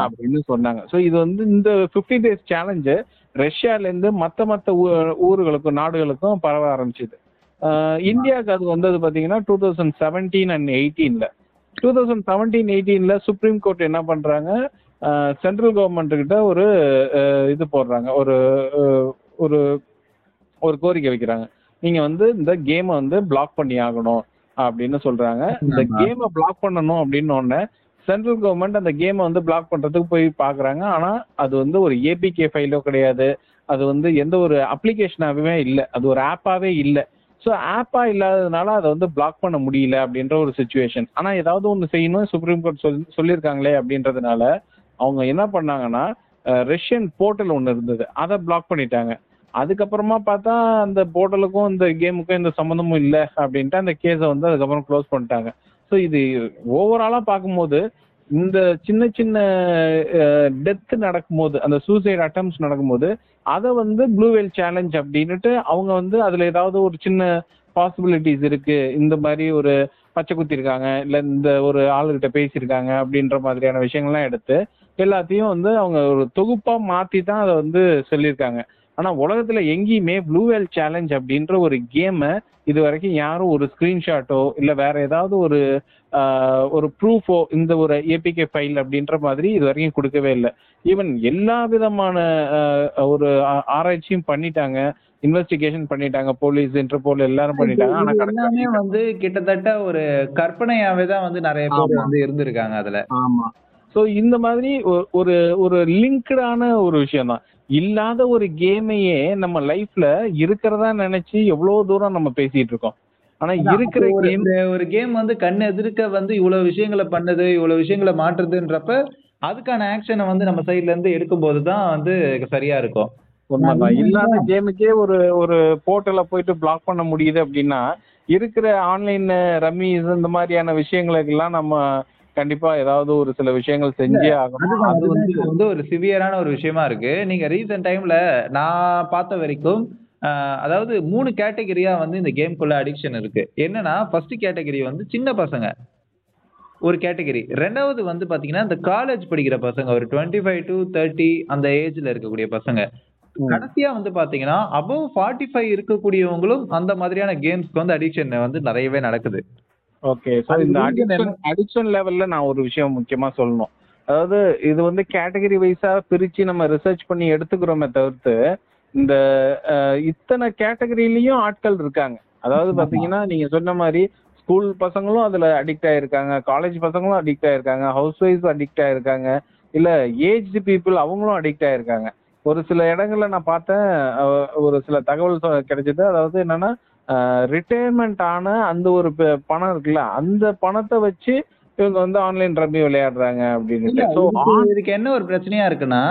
அப்படின்னு சொன்னாங்க. ஸோ இது வந்து இந்த 50 டேஸ் சேலஞ்சு ரஷ்யால இருந்து மத்த மத்த ஊ- ஊர்களுக்கும் நாடுகளுக்கும் பரவ ஆரம்பிச்சது. இந்தியாவுக்கு அது வந்தது பாத்தீங்கன்னா டூ தௌசண்ட் செவன்டீன் அண்ட் எயிட்டீன்ல டூ தௌசண்ட் செவன்டீன் எயிட்டீன்ல சுப்ரீம் கோர்ட் என்ன பண்றாங்க? சென்ட்ரல் கவர்மெண்ட் கிட்ட ஒரு இது போடுறாங்க. ஒரு ஒரு ஒரு கோரிக்கை வைக்கிறாங்க. நீங்க வந்து இந்த கேமை வந்து பிளாக் பண்ணி ஆகணும் அப்படின்னு சொல்றாங்க. இந்த. கேமை பிளாக் பண்ணணும் அப்படின்னு உடனே சென்ட்ரல் கவர்மெண்ட் அந்த கேமை வந்து பிளாக் பண்றதுக்கு போய் பாக்குறாங்க. ஆனா அது வந்து ஒரு ஏபிகே ஃபைலோ கிடையாது. அது வந்து எந்த ஒரு அப்ளிகேஷனாகவே இல்லை. அது ஒரு ஆப்பாவே இல்லை. ஸோ ஆப்பா இல்லாததுனால அதை வந்து பிளாக் பண்ண முடியல அப்படின்ற ஒரு சுச்சுவேஷன் ஆனா ஏதாவது ஒன்று செய்யணும் சுப்ரீம் கோர்ட் சொல் சொல்லியிருக்காங்களே அப்படின்றதுனால அவங்க என்ன பண்ணாங்கன்னா ரஷ்யன் போர்ட்டல் ஒன்று இருந்தது. அதை பிளாக் பண்ணிட்டாங்க. அதுக்கப்புறமா பார்த்தா அந்த போர்ட்டலுக்கும் இந்த கேமுக்கும் எந்த சம்மந்தமும் இல்லை அப்படின்ட்டு அந்த கேஸை வந்து அதுக்கப்புறம் க்ளோஸ் பண்ணிட்டாங்க. ஸோ இது ஓவராலாக பார்க்கும்போது இந்த சின்ன சின்ன டெத் நடக்கும்போது அந்த சூசைட் அட்டம்ஸ் நடக்கும்போது அதை வந்து ப்ளூவேல் சேலஞ்ச் அப்படின்னுட்டு அவங்க வந்து அதில் ஏதாவது ஒரு சின்ன பாசிபிலிட்டிஸ் இருக்கு. இந்த மாதிரி ஒரு பச்சை குத்திருக்காங்க இல்லை இந்த ஒரு ஆளுகிட்ட பேசியிருக்காங்க அப்படின்ற மாதிரியான விஷயங்கள்லாம் எடுத்து எல்லாத்தையும் வந்து அவங்க ஒரு தொகுப்பா மாத்தி தான் அதை வந்து சொல்லியிருக்காங்க. ஆனா உலகத்துல எங்கேயுமே ப்ளூ வேல் சேலஞ்ச் அப்படின்ற ஒரு கேமை இது வரைக்கும் யாரும் ஒரு ஸ்கிரீன்ஷாட்டோ இல்ல வேற ஏதாவது ஒரு ஒரு ப்ரூஃபோ இந்த ஒரு ஏபிகே ஃபைல் அப்படின்ற மாதிரி இது வரைக்கும் கொடுக்கவே இல்லை. ஈவன் எல்லா விதமான ஒரு ஆராய்ச்சியும் பண்ணிட்டாங்க. இன்வெஸ்டிகேஷன் பண்ணிட்டாங்க. போலீஸ் இன்டர்போல் எல்லாரும் பண்ணிட்டாங்க. ஆனா எல்லாமே வந்து கிட்டத்தட்ட ஒரு கற்பனையாவே தான் வந்து நிறைய பேர். வந்து இருந்திருக்காங்க அதுல. ஆமா. சோ இந்த மாதிரி ஒரு ஒரு லிங்க்டான ஒரு விஷயம் தான் இல்லாத ஒரு கேமையே நம்ம லைஃப்ல இருக்கிறதா நினைச்சு எவ்வளவு தூரம் நம்ம பேசிட்டு இருக்கோம். ஆனா இருக்கிற கேம் ஒரு கேம் வந்து கண் எதிர்க்க வந்து இவ்வளவு விஷயங்களை பண்ணுது இவ்வளவு விஷயங்களை மாற்றுதுன்றப்ப அதுக்கான ஆக்ஷனை வந்து நம்ம சைடுல இருந்து எடுக்கும்போது தான் வந்து சரியா இருக்கும். உண்மைதான். இல்லாத கேமுக்கே ஒரு ஒரு போர்ட்டல போயிட்டு பிளாக் பண்ண முடியுது அப்படின்னா இருக்கிற ஆன்லைன் ரம்மி இந்த மாதிரியான விஷயங்களுக்கெல்லாம் நம்ம கண்டிப்பா ஏதாவது ஒரு சில விஷயங்கள் செஞ்சே ஆகணும். அது வந்து வந்து ஒரு சிவியரான ஒரு விஷயமா இருக்கு. நீங்க ரீசெண்ட் டைம்ல நான் பார்த்த வரைக்கும் அதாவது மூணு கேட்டகரியா வந்து இந்த கேம்குள்ள அடிக்ஷன் இருக்கு. என்னன்னா ஃபர்ஸ்ட் கேட்டகரி வந்து சின்ன பசங்க. ஒரு கேட்டகரி ரெண்டாவது வந்து பாத்தீங்கன்னா இந்த காலேஜ் படிக்கிற பசங்க. ஒரு டுவெண்ட்டி ஃபைவ் டு தேர்ட்டி அந்த ஏஜ்ல இருக்கக்கூடிய பசங்க. கடைசியா வந்து பாத்தீங்கன்னா அபவ் ஃபார்ட்டி ஃபைவ் இருக்கக்கூடியவங்களும் அந்த மாதிரியான கேம்ஸ்க்கு வந்து அடிக்ஷன் வந்து நிறையவே நடக்குது. ஓகே ஸோ அது இந்த அடிக்ஷன் அடிக்ஷன் லெவல்ல நான் ஒரு விஷயம் முக்கியமா சொல்லணும். அதாவது இது வந்து கேட்டகரி வைஸா பிரிச்சு நம்ம ரிசர்ச் பண்ணி எடுத்துக்கிறோமே தவிர்த்து இந்த இத்தனை கேட்டகரியிலயும் ஆட்கள் இருக்காங்க. அதாவது. பாத்தீங்கன்னா நீங்க சொன்ன மாதிரி ஸ்கூல் பசங்களும் அதுல அடிக்ட் ஆயிருக்காங்க காலேஜ் பசங்களும் அடிக்ட் ஆயிருக்காங்க ஹவுஸ் ஒய்ஃப் அடிக்ட் ஆயிருக்காங்க இல்ல ஏஜ்டு பீப்புள் அவங்களும் அடிக்ட் ஆயிருக்காங்க. ஒரு சில இடங்கள்ல நான் பார்த்தேன் ஒரு சில தகவல் கிடைச்சது. அதாவது என்னன்னா ரிட்டையர்மெண்ட் ஆன அந்த ஒரு பணம் இருக்குல்ல அந்த பணத்தை வச்சு இவங்க வந்து ஆன்லைன் ரம்மி விளையாடுறாங்க அப்படின்னு இதுக்கு என்ன ஒரு பிரச்சனையா இருக்குன்னா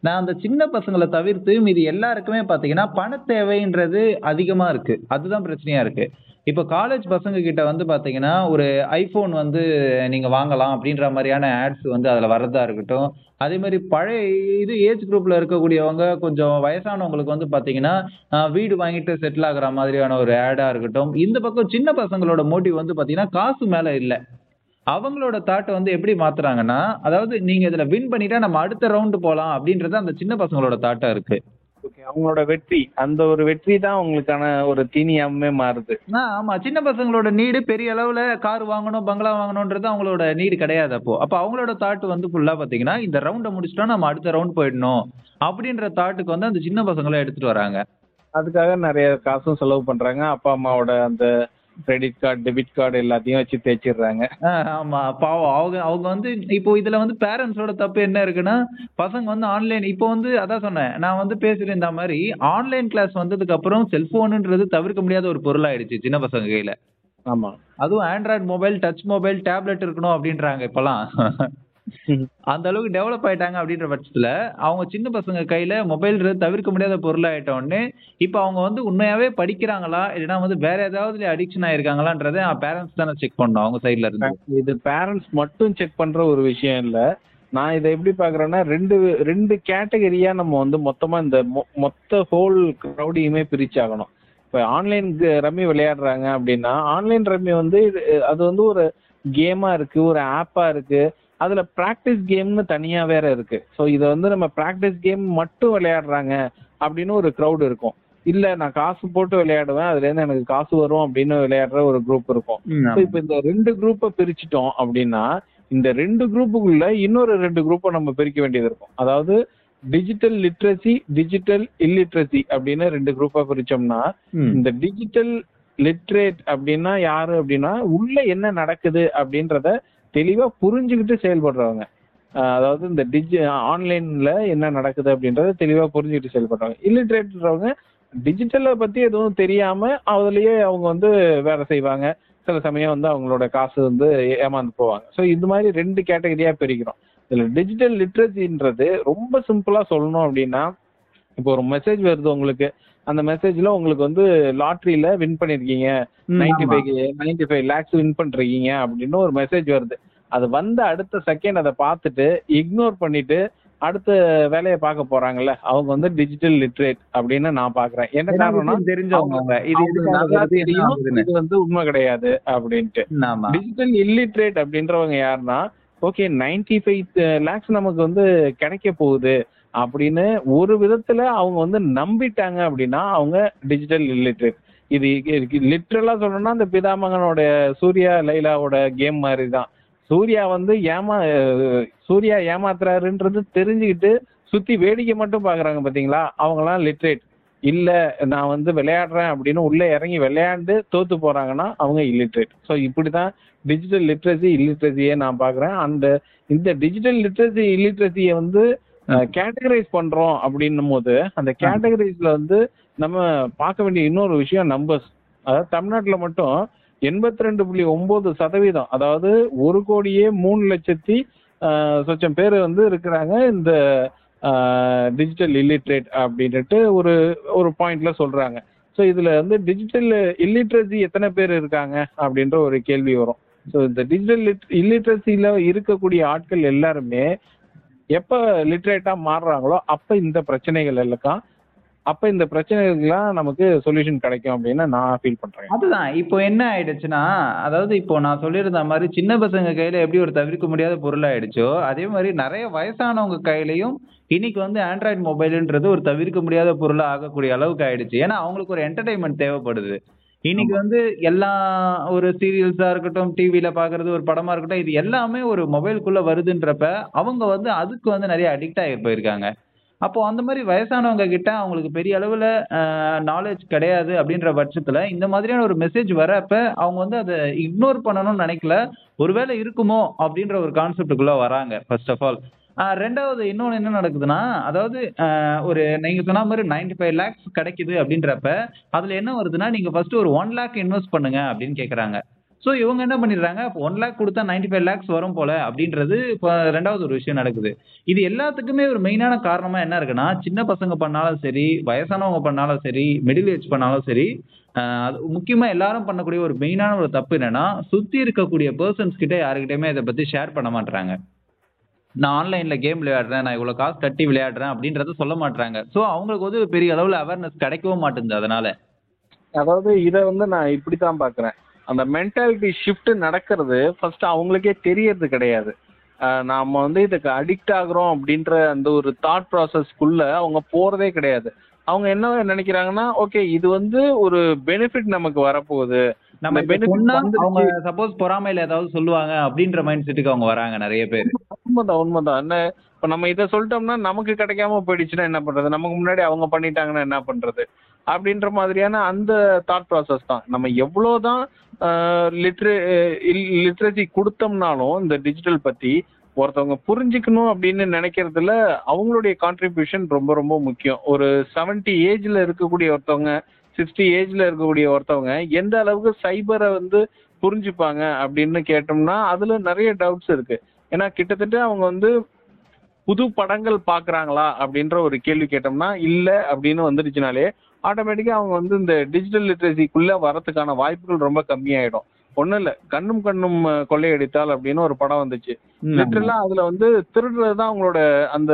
நான் அந்த சின்ன பசங்களை தவிர்த்து மீதி எல்லாருக்குமே பாத்தீங்கன்னா பண தேவைன்றது அதிகமா இருக்கு. அதுதான் பிரச்சனையா இருக்கு. இப்போ காலேஜ் பசங்க கிட்ட வந்து பாத்தீங்கன்னா ஒரு ஐபோன் வந்து நீங்க வாங்கலாம் அப்படின்ற மாதிரியான ஆட்ஸ் வந்து அதுல வர்றதா இருக்கட்டும் அதே மாதிரி பழைய இது ஏஜ் குரூப்ல இருக்கக்கூடியவங்க கொஞ்சம் வயசானவங்களுக்கு வந்து பாத்தீங்கன்னா வீடு வாங்கிட்டு செட்டில் ஆகுற மாதிரியான ஒரு ஆடா இருக்கட்டும். இந்த பக்கம் சின்ன பசங்களோட மோட்டிவ் வந்து பாத்தீங்கன்னா காசு மேல இல்லை. அவங்களோட தாட் வந்து எப்படி மாத்துறாங்கன்னா அதாவது நீங்க இதுல வின் பண்ணிட்டா நம்ம அடுத்த ரவுண்டு போலாம் அப்படின்றது அந்த சின்ன பசங்களோட தாட்டா இருக்கு. அவங்களோட வெற்றி அந்த ஒரு வெற்றி தான் அவங்களுக்கான ஒரு தீனியாமே மாறுது. ஆமா. சின்ன பசங்களோட நீடு பெரிய அளவுல கார் வாங்கணும் பங்களா வாங்கணும்ன்றது அவங்களோட நீடு கிடையாது அப்போ. அப்போ அவங்களோட தாட் வந்து ஃபுல்லா பாத்தீங்கன்னா இந்த ரவுண்டை முடிச்சிட்டா நம்ம அடுத்த ரவுண்ட் போயிடணும் அப்படின்ற தாட்டுக்கு வந்து அந்த சின்ன பசங்களை எடுத்துட்டு வராங்க. அதுக்காக நிறைய காசும் செலவு பண்றாங்க. அப்பா அம்மாவோட அந்த கிரெடிட் கார்டு டெபிட் கார்டு எல்லாத்தையும் வச்சு தேய்ச்சிடுறாங்க. ஆமா. பாவம் அவங்க அவங்க வந்து இப்போ இதுல வந்து பேரண்ட்ஸோட தப்பு என்ன இருக்குன்னா பசங்க வந்து ஆன்லைன் இப்போ வந்து அதான் சொன்னேன் நான் வந்து பேசுறேன் இந்த மாதிரி ஆன்லைன் கிளாஸ் வந்ததுக்கு அப்புறம் செல்போனுன்றது தவிர்க்க முடியாத ஒரு பொருளாயிடுச்சு சின்ன பசங்க கையில. ஆமா. அதுவும் android mobile touch mobile tablet இருக்கணும் அப்படின்றாங்க இப்பெல்லாம். அந்த அளவுக்கு டெவலப் ஆயிட்டாங்க அப்படின்ற பட்சத்துல அவங்க சின்ன பசங்க கையில மொபைல்ன்றது தவிர்க்க முடியாத பொருளாயிட்ட உடனே இப்போ அவங்க வந்து உண்மையாவே படிக்கிறாங்களா? இல்லைன்னா வந்து வேற ஏதாவது அடிக்ஷன் ஆயிருக்காங்களான்றதை பேரண்ட்ஸ் தானே செக் பண்ணணும் அவங்க சைட்ல இருந்து. இது பேரண்ட்ஸ் மட்டும் செக் பண்ற ஒரு விஷயம் இல்ல. நான் இதை எப்படி பாக்குறேன்னா ரெண்டு ரெண்டு கேட்டகரியா நம்ம வந்து மொத்தமா இந்த மொ- மொத்த ஹோல் க்ரௌடையுமே பிரிச்சாகணும். இப்ப ஆன்லைன் ரம்மி விளையாடுறாங்க அப்படின்னா ஆன்லைன் ரம்மி வந்து அது வந்து ஒரு கேமா இருக்கு ஒரு ஆப்பா இருக்கு. அதுல பிராக்டிஸ் கேம்னு தனியா வேற இருக்கு ஸோ இதை வந்து நம்ம பிராக்டிஸ் கேம் மட்டும் விளையாடுறாங்க அப்படின்னு ஒரு க்ரௌட் இருக்கும் இல்ல நான் காசு போட்டு விளையாடுவேன் அதுல இருந்து எனக்கு காசு வரும் அப்படின்னு விளையாடுற ஒரு குரூப் இருக்கும். இப்ப இந்த ரெண்டு குரூப்பை பிரிச்சிட்டோம் அப்படின்னா இந்த ரெண்டு குரூப்புக்குள்ள இன்னொரு ரெண்டு குரூப்பை நம்ம பிரிக்க வேண்டியது இருக்கும் அதாவது டிஜிட்டல் லிட்ரஸி டிஜிட்டல் இல்லிட்ரஸி அப்படின்னு ரெண்டு குரூப்பா பிரிச்சோம்னா. இந்த டிஜிட்டல் லிட்ரேட் அப்படின்னா யாரு அப்படின்னா உள்ள என்ன நடக்குது அப்படின்றத தெளிவா புரிஞ்சுக்கிட்டு செயல்படுறவங்க. அதாவது இந்த டிஜி ஆன்லைன்ல என்ன நடக்குது அப்படின்றத தெளிவா புரிஞ்சுக்கிட்டு செயல்படுறவங்க. இல்லிட்ரேட்ன்றவங்க டிஜிட்டலை பத்தி எதுவும் தெரியாம அதுலயே அவங்க வந்து வேலை செய்வாங்க. சில சமயம் வந்து அவங்களோட காசு வந்து ஏமாந்து போவாங்க. ஸோ இந்த மாதிரி ரெண்டு கேட்டகரியா பிரிக்கிறோம். இதுல டிஜிட்டல் லிட்ரஸின்றது ரொம்ப சிம்பிளா சொல்லணும் அப்படின்னா இப்போ ஒரு மெசேஜ் வருது உங்களுக்கு. அந்த மெசேஜ்ல உங்களுக்கு வந்து லாட்ரியில வின் பண்ணிருக்கீங்க. Ninety. Five ninety five lakhs win பண்றீங்க அப்படின்னு ஒரு மெசேஜ் வருது. அது வந்த அடுத்த செகண்ட் அதை பார்த்துட்டு இக்னோர் பண்ணிட்டு அடுத்த வேலையை பார்க்க போறாங்கல்ல அவங்க வந்து டிஜிட்டல் லிட்ரேட் அப்படின்னு நான் பாக்குறேன் என்ன காரணம்னா தெரிஞ்சவங்க. இது வந்து உண்மை கிடையாது அப்படின்ட்டு. டிஜிட்டல் இல்லிட்ரேட் அப்படின்றவங்க யாருன்னா ஓகே நைன்டி ஃபைவ் லேக்ஸ் நமக்கு வந்து கிடைக்க போகுது அப்படின்னு ஒரு விதத்துல அவங்க வந்து நம்பிட்டாங்க அப்படின்னா அவங்க டிஜிட்டல் இல்லிட்ரேட் இது லிட்ரலா சொல்லணும்னா அந்த பிதாமகனோட சூர்யா லைலாவோட கேம் மாதிரி தான் சூர்யா வந்து ஏமா சூர்யா ஏமாத்துறாருன்றது தெரிஞ்சுக்கிட்டு சுத்தி வேடிக்கை மட்டும் பாக்குறாங்க பாத்தீங்களா? அவங்கலாம் லிட்ரேட் இல்ல நான் வந்து விளையாடுறேன் அப்படின்னு உள்ள இறங்கி விளையாண்டு தோத்து போறாங்கன்னா அவங்க இல்லிட்ரேட் ஸோ இப்படிதான் டிஜிட்டல் லிட்ரஸி இல்லிட்ரஸியே நான் பாக்குறேன். அந்த இந்த டிஜிட்டல் லிட்ரஸி இல்லிட்ரஸியை வந்து கேட்டகரைஸ் பண்றோம் அப்படின்னும் போது அந்த கேட்டகரைஸ்ல வந்து நம்ம பார்க்க வேண்டிய இன்னொரு விஷயம் நம்பர்ஸ் அதாவது தமிழ்நாட்டுல மட்டும் எண்பத்தி ரெண்டு புள்ளி ஒன்பது சதவீதம். அதாவது ஒரு கோடியே மூணு லட்சத்தி சொச்சம் பேர் வந்து இருக்கிறாங்க இந்த டிஜிட்டல் இல்லிட்ரேட் அப்படின்ட்டு ஒரு ஒரு பாயிண்ட்ல சொல்றாங்க. ஸோ இதுல வந்து டிஜிட்டல் இல்லிட்ரஸி எத்தனை பேர் இருக்காங்க அப்படின்ற ஒரு கேள்வி வரும். ஸோ இந்த டிஜிட்டல் இல்லிட்ரஸியில இருக்கக்கூடிய ஆட்கள் எல்லாருமே எப்ப லிட்ரேட்டா மாறுறாங்களோ அப்ப இந்த பிரச்சனைகள் எல்லாம் அப்ப இந்த பிரச்சனைகள்லாம் நமக்கு சொல்யூஷன் கிடைக்கும் அப்படின்னு நான் ஃபீல் பண்றேன். அதுதான். இப்போ என்ன ஆயிடுச்சுன்னா அதாவது இப்போ நான் சொல்லியிருந்த மாதிரி சின்ன பசங்க கையில எப்படி ஒரு தவிர்க்க முடியாத பொருள் ஆயிடுச்சோ அதே மாதிரி நிறைய வயசானவங்க கையிலயும் இன்னைக்கு வந்து ஆண்ட்ராய்டு மொபைல்ன்றது ஒரு தவிர்க்க முடியாத பொருளா ஆகக்கூடிய அளவுக்கு ஆயிடுச்சு. ஏன்னா அவங்களுக்கு ஒரு என்டர்டைன்மெண்ட் தேவைப்படுது. இன்னைக்கு வந்து எல்லா ஒரு சீரியல்ஸா இருக்கட்டும் டிவில பாக்குறது ஒரு படமா இருக்கட்டும் இது எல்லாமே ஒரு மொபைலுக்குள்ள வருதுன்றப்ப அவங்க வந்து அதுக்கு வந்து நிறைய அடிக்ட் ஆகி போயிருக்காங்க. அப்போ அந்த மாதிரி வயசானவங்க கிட்ட அவங்களுக்கு பெரிய அளவுல நாலேஜ் கிடையாது அப்படின்ற பட்சத்துல இந்த மாதிரியான ஒரு மெசேஜ் வரப்ப அவங்க வந்து அதை இக்னோர் பண்ணணும்னு நினைக்கல. ஒருவேளை இருக்குமோ அப்படின்ற ஒரு கான்செப்டுக்குள்ள வராங்க ஃபர்ஸ்ட் ஆஃப் ஆல் ரெண்டாவது இன்னொன்று என்ன நடக்குதுன்னா அதாவது ஒரு நீங்க சொன்ன மாதிரி நைன்டி ஃபைவ் லேக்ஸ் கிடைக்குது அப்படின்றப்ப அதுல என்ன வருதுன்னா நீங்க ஃபர்ஸ்ட் ஒரு ஒன் லேக் இன்வெஸ்ட் பண்ணுங்க அப்படின்னு கேக்குறாங்க. ஸோ இவங்க என்ன பண்ணிடுறாங்க? ஒன் லேக் கொடுத்தா நைன்டி ஃபைவ் லேக்ஸ் வரும் போல அப்படின்றது இப்போ ரெண்டாவது ஒரு விஷயம் நடக்குது. இது எல்லாத்துக்குமே ஒரு மெயினான காரணமாக என்ன இருக்குன்னா சின்ன பசங்க பண்ணாலும் சரி வயசானவங்க பண்ணாலும் சரி மிடில் ஏஜ் பண்ணாலும் சரி அது முக்கியமாக எல்லாரும் பண்ணக்கூடிய ஒரு மெயினான ஒரு தப்பு என்னன்னா சுற்றி இருக்கக்கூடிய பர்சன்ஸ் கிட்ட யாருக்கிட்டையுமே இதை பற்றி ஷேர் பண்ண மாட்டுறாங்க நான் ஆன்லைனில் கேம் விளையாடுறேன் நான் இவ்வளோ காசு கட்டி விளையாடுறேன் அப்படின்றத சொல்ல மாட்டாங்க ஸோ அவங்களுக்கு வந்து பெரிய அளவில் அவேர்னஸ் கிடைக்கவும் மாட்டேங்குது அதனால. அதாவது இதை வந்து நான் இப்படி தான் பார்க்குறேன் அந்த மென்டாலிட்டி ஷிஃப்ட் நடக்கிறது ஃபர்ஸ்ட் அவங்களுக்கே தெரியறது கிடையாது. நாம வந்து இதுக்கு அடிக்ட் ஆகுறோம் அப்படின்ற அந்த ஒரு தாட் ப்ராசஸ்க்குள்ள அவங்க போறதே கிடையாது. அவங்க என்ன நினைக்கிறாங்கன்னா ஓகே இது வந்து ஒரு பெனிஃபிட் நமக்கு வரப்போகுது. நம்ம. அவங்க சப்போஸ் பொறாமையில ஏதாவது சொல்லுவாங்க அப்படின்ற மைண்ட் செட்டுக்கு அவங்க வராங்க நிறைய பேர். உண்மைதான் உண்மைதான். என்ன இப்ப நம்ம இதை சொல்லிட்டோம்னா நமக்கு கிடைக்காம போயிடுச்சுன்னா என்ன பண்றது? நமக்கு முன்னாடி அவங்க பண்ணிட்டாங்கன்னா என்ன பண்றது? அப்படின்ற மாதிரியான அந்த தாட் ப்ராசஸ் தான். நம்ம எவ்வளவுதான் லிட்ரே லிட்ரஸி கொடுத்தோம்னாலும் இந்த டிஜிட்டல் பத்தி ஒருத்தவங்க புரிஞ்சுக்கணும் அப்படின்னு நினைக்கிறதுல அவங்களுடைய கான்ட்ரிபியூஷன் ரொம்ப ரொம்ப முக்கியம். ஒரு செவன்டி ஏஜ்ல இருக்கக்கூடிய ஒருத்தவங்க சிக்ஸ்டி ஏஜ்ல இருக்கக்கூடிய ஒருத்தவங்க எந்த அளவுக்கு சைபரை வந்து புரிஞ்சுப்பாங்க அப்படின்னு கேட்டோம்னா அதுல நிறைய டவுட்ஸ் இருக்கு. ஏன்னா கிட்டத்தட்ட அவங்க வந்து புது படங்கள் பாக்குறாங்களா அப்படின்ற ஒரு கேள்வி கேட்டோம்னா இல்ல அப்படின்னு வந்துடுச்சுனாலே ஆட்டோமேட்டிக்கா அவங்க வந்து இந்த டிஜிட்டல் லிட்ரஸிக்குள்ள வரதுக்கான வாய்ப்புகள் ரொம்ப கம்மியாயிடும். ஒண்ணும் இல்ல. கண்ணும் கண்ணும் கொள்ளையடித்தால் அப்படின்னு ஒரு படம் வந்துச்சு. லிட்டரலா அதுல வந்து திருடுறதுதான் அவங்களோட அந்த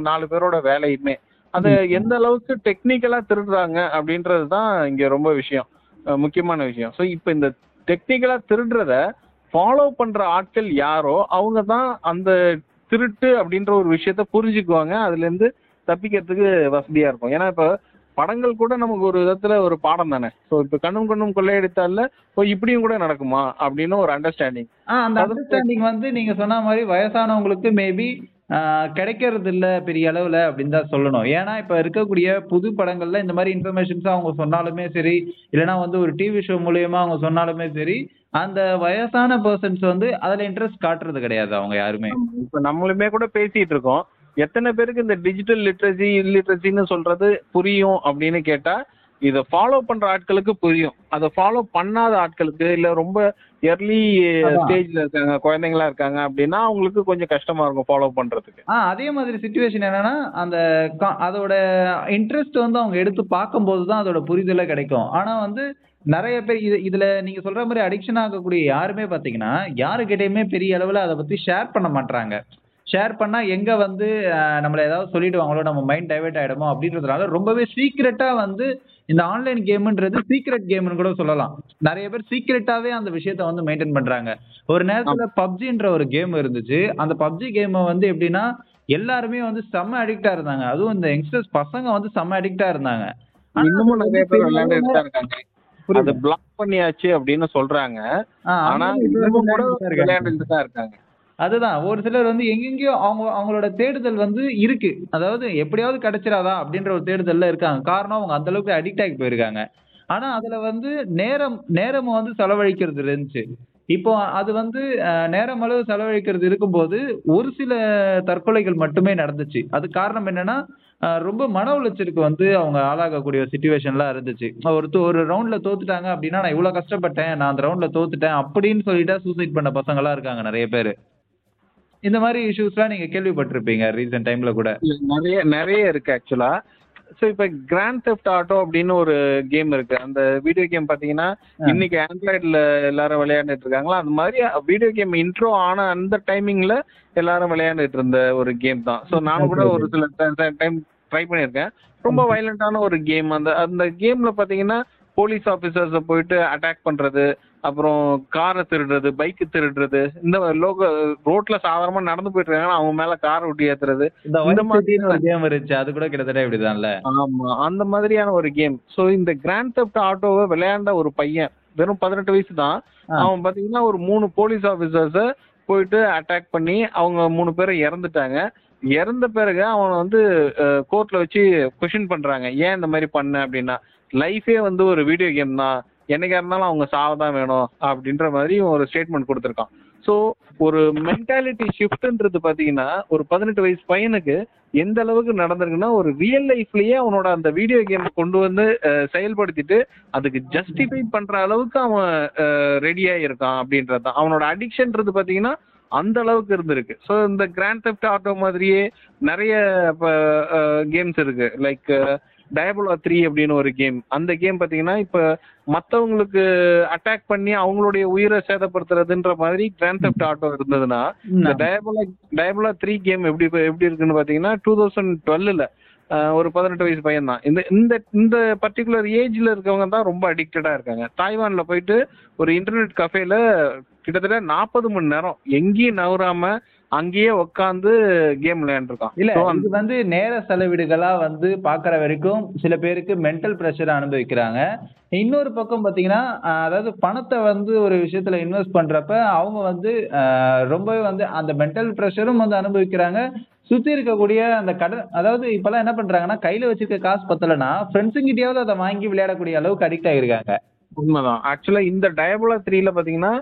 நாலு பேரோட வேலையுமே. அத. எந்த அளவுக்கு டெக்னிக்கலா திருடுறாங்க அப்படின்றது தான் இங்க ரொம்ப விஷயம். முக்கியமான விஷயம். ஸோ இப்போ இந்த டெக்னிக்கலா திருடுறத ஃபாலோ பண்ற ஆட்கள் யாரோ அவங்க தான் அந்த திருட்டு அப்படின்ற ஒரு விஷயத்த புரிஞ்சுக்குவாங்க. அதுல இருந்து தப்பிக்கிறதுக்கு வசதியா இருக்கும். ஏன்னா இப்ப படங்கள் கூட நமக்கு ஒரு விதத்துல ஒரு பாடம் தானே? ஸோ இப்ப கண்ணும் கண்ணும் கொள்ளையடித்தால ஓ இப்படியும் கூட நடக்குமா? அப்படின்னு ஒரு அண்டர்ஸ்டாண்டிங் அந்த அண்டர்ஸ்டாண்டிங் வந்து நீங்க சொன்ன மாதிரி வயசானவங்களுக்கு மேபி கிடைக்கிறது இல்ல பெரிய அளவுல அப்படின்னு தான் சொல்லணும். ஏன்னா இப்ப இருக்கக்கூடிய புது படங்கள்ல இந்த மாதிரி இன்ஃபர்மேஷன்ஸ் அவங்க சொன்னாலுமே சரி இல்லைன்னா வந்து ஒரு டிவி ஷோ மூலியமா அவங்க சொன்னாலுமே சரி அந்த வயசான பர்சன்ஸ் வந்து அதுல இன்ட்ரெஸ்ட் காட்டுறது கிடையாது அவங்க யாருமே. இப்ப நம்மளுமே கூட பேசிட்டு இருக்கோம். எத்தனை பேருக்கு இந்த டிஜிட்டல் லிட்ரஸி இல்லிட்ரஸின்னு சொல்றது புரியும் அப்படின்னு கேட்டா இதை ஃபாலோ பண்ற ஆட்களுக்கு புரியும். அதை ஃபாலோ பண்ணாத ஆட்களுக்கு இல்ல ரொம்ப எர்லி. ஸ்டேஜ்ல இருக்காங்க குழந்தைங்களா இருக்காங்க அப்படின்னா அவங்களுக்கு கொஞ்சம் கஷ்டமா இருக்கும் ஃபாலோ பண்றதுக்கு. ஆ அதே மாதிரி சுச்சுவேஷன் என்னன்னா அந்த அதோட இன்ட்ரெஸ்ட் வந்து அவங்க எடுத்து பார்க்கும்போது தான் அதோட புரிதலே கிடைக்கும். ஆனா வந்து நிறைய பேர் இது இதுல நீங்க சொல்ற மாதிரி அடிக்ஷன் ஆகக்கூடிய யாருமே பாத்தீங்கன்னா யாருக்கிட்டயுமே பெரிய அளவுல அதை பத்தி ஷேர் பண்ண மாட்டாங்க ஷேர் பண்ணா எங்க வந்து நம்மள ஏதாவது சொல்லிடுவாங்களோ நம்ம மைண்ட் டைவர்ட் ஆயிடுமோ அப்படின்றதுனால ரொம்பவே சீக்கிரட்டா வந்து இந்த ஆன்லைன் கேம்ன்றது சீக்ரெட் கேம்னு கூட சொல்லலாம். நிறைய பேர் சீக்ரெட்டாவே அந்த விஷயத்த வந்து மெயின்டைன் பண்றாங்க. ஒரு நேரத்துல பப்ஜின்ற ஒரு கேம் இருந்துச்சு. அந்த பப்ஜி கேம் வந்து எப்படின்னா எல்லாருமே வந்து செம்ம அடிக்டா இருந்தாங்க. அதுவும் இந்த யங்ஸ்டர்ஸ் பசங்க வந்து செம்ம அடிக்டா இருந்தாங்க. இன்னமும் நிறைய பேர் விளையாண்டுட்டு இருக்காங்க. அது பிளாக் பண்ணியாச்சு அப்படின்னு சொல்றாங்க. ஆனா இன்னமும் கூட விளையாண்டுட்டு தான் இருக்காங்க. அதுதான். ஒரு சிலர் வந்து எங்கெங்கயோ அவங்க அவங்களோட தேடுதல் வந்து இருக்கு. அதாவது எப்படியாவது கிடைச்சிராதா அப்படின்ற ஒரு தேடுதல்ல இருக்காங்க. காரணம் அவங்க அந்த அளவுக்கு அடிக்ட் ஆகி போயிருக்காங்க. ஆனா அதுல வந்து நேரம் நேரம் வந்து செலவழிக்கிறது இருந்துச்சு. இப்போ அது வந்து நேரம் அளவு செலவழிக்கிறது இருக்கும்போது ஒரு சில தற்கொலைகள் மட்டுமே நடந்துச்சு. அது காரணம் என்னன்னா ரொம்ப மன உளைச்சலுக்கு வந்து அவங்க ஆளாகக்கூடிய சுச்சுவேஷன்லாம் இருந்துச்சு. ஒரு ஒரு ரவுண்ட்ல தோத்துட்டாங்க அப்படின்னா நான் இவ்வளவு கஷ்டப்பட்டேன் நான் அந்த ரவுண்ட்ல தோத்துட்டேன் அப்படின்னு சொல்லிட்டா சூசைட் பண்ண பசங்களாம் இருக்காங்க நிறைய பேர். இந்த மாதிரி இஷ்யூஸ்லாம் நீங்க கேள்விப்பட்டிருப்பீங்க ரீசெண்ட் டைம்ல கூட. நிறைய நிறைய இருக்கு ஆக்சுவலா ஸோ இப்போ கிராண்ட் தெஃப்ட் ஆட்டோ அப்படின்னு ஒரு கேம் இருக்கு. அந்த வீடியோ கேம் பாத்தீங்கன்னா இன்னைக்கு ஆண்ட்ராய்டில் எல்லாரும் விளையாண்டுட்டு இருக்காங்களா? அந்த மாதிரி வீடியோ கேம் இன்ட்ரோ ஆன அந்த டைமிங்ல எல்லாரும் விளையாண்டுட்டு இருந்த ஒரு கேம் தான். ஸோ நானும் கூட ஒரு சில டைம் ட்ரை பண்ணியிருக்கேன். ரொம்ப வயலண்டான ஒரு கேம் அந்த அந்த கேம்ல பாத்தீங்கன்னா போலீஸ் ஆஃபீஸர்ஸை போயிட்டு அட்டாக் பண்றது அப்புறம் காரை திருடுறது பைக்கு திருடுறது இந்த லோக ரோட்ல சாதாரணமா நடந்து போயிட்டு இருக்காங்க அவங்க மேல காரை விட்டு ஏத்துறது. இந்த மாதிரி கேம் இருந்துச்சு அது கூட கிட்டத்தட்ட இப்படிதான்ல? ஆமா அந்த மாதிரியான ஒரு கேம் சோ இந்த கிராண்ட் தெஃப்ட் ஆட்டோவை விளையாண்ட ஒரு பையன் வெறும் பதினெட்டு வயசு தான். அவன் பாத்தீங்கன்னா ஒரு மூணு போலீஸ் ஆபீசர்ஸ போயிட்டு அட்டாக் பண்ணி அவங்க மூணு பேரும் இறந்துட்டாங்க. இறந்த பிறகு அவனை வந்து கோர்ட்ல வச்சு கொஷின் பண்றாங்க. ஏன் இந்த மாதிரி பண்ண அப்படின்னா லைஃபே வந்து ஒரு வீடியோ கேம் தான். என்னைக்கா இருந்தாலும் அவங்க சாவதான் வேணும் அப்படின்ற மாதிரி ஒரு ஸ்டேட்மெண்ட் கொடுத்துருக்கான். ஸோ ஒரு மென்டாலிட்டி ஷிஃப்ட்ன்றது பாத்தீங்கன்னா ஒரு பதினெட்டு வயசு பையனுக்கு எந்த அளவுக்கு நடந்திருக்குன்னா ஒரு ரியல் லைஃப்லயே அவனோட அந்த வீடியோ கேம் கொண்டு வந்து செயல்படுத்திட்டு அதுக்கு ஜஸ்டிஃபை பண்ற அளவுக்கு அவன் ரெடியா இருக்கான் அப்படின்றது தான். அவனோட அடிக்ஷன்றது பாத்தீங்கன்னா அந்த அளவுக்கு இருந்திருக்கு. ஸோ இந்த கிராண்ட் தெஃப்ட் ஆட்டோ மாதிரியே நிறைய கேம்ஸ் இருக்கு. லைக் டயபுலா த்ரீ அப்படின்னு ஒரு கேம் அந்த கேம் பாத்தீங்கன்னா இப்ப மத்தவங்களுக்கு அட்டாக் பண்ணி அவங்களுடைய உயிரை சேதப்படுத்துறதுன்ற மாதிரி கிராண்ட் ஆட்டோ இருந்ததுன்னா இந்த டயபுலா டயபுலா த்ரீ கேம் எப்படி எப்படி இருக்குன்னு பாத்தீங்கன்னா டூ தௌசண்ட் டுவெல்ல ஒரு பதினெட்டு வயசு பையன் தான் இந்த இந்த இந்த பர்டிகுலர் ஏஜ்ல இருக்கவங்க தான் ரொம்ப அடிக்டடா இருக்காங்க. தாய்வான்ல போயிட்டு ஒரு இன்டர்நெட் கஃபேல கிட்டத்தட்ட நாற்பது மணி நேரம் எங்கேயும் நவராம அங்கேயே உட்காந்து கேம் விளையாண்டுருக்கான். இல்ல இது வந்து நேர செலவீடுகளா வந்து பாக்குற வரைக்கும் சில பேருக்கு மென்டல் பிரஷர் அனுபவிக்கிறாங்க. இன்னொரு பக்கம் பாத்தீங்கன்னா அதாவது பணத்தை வந்து ஒரு விஷயத்துல இன்வெஸ்ட் பண்றப்ப அவங்க வந்து ரொம்பவே வந்து அந்த மென்டல் பிரஷரும் வந்து அனுபவிக்கிறாங்க. சுத்தி இருக்கக்கூடிய அந்த கடன் அதாவது இப்பெல்லாம் என்ன பண்றாங்கன்னா கையில வச்சிருக்க காசு பத்தலைன்னா ஃப்ரெண்ட்ஸுங்கிட்டயாவது அதை வாங்கி விளையாடக்கூடிய அளவுக்கு அடிக்ட் ஆகிருக்காங்க உண்மைதான். ஆக்சுவலா இந்த டயபுலா த்ரீல பாத்தீங்கன்னா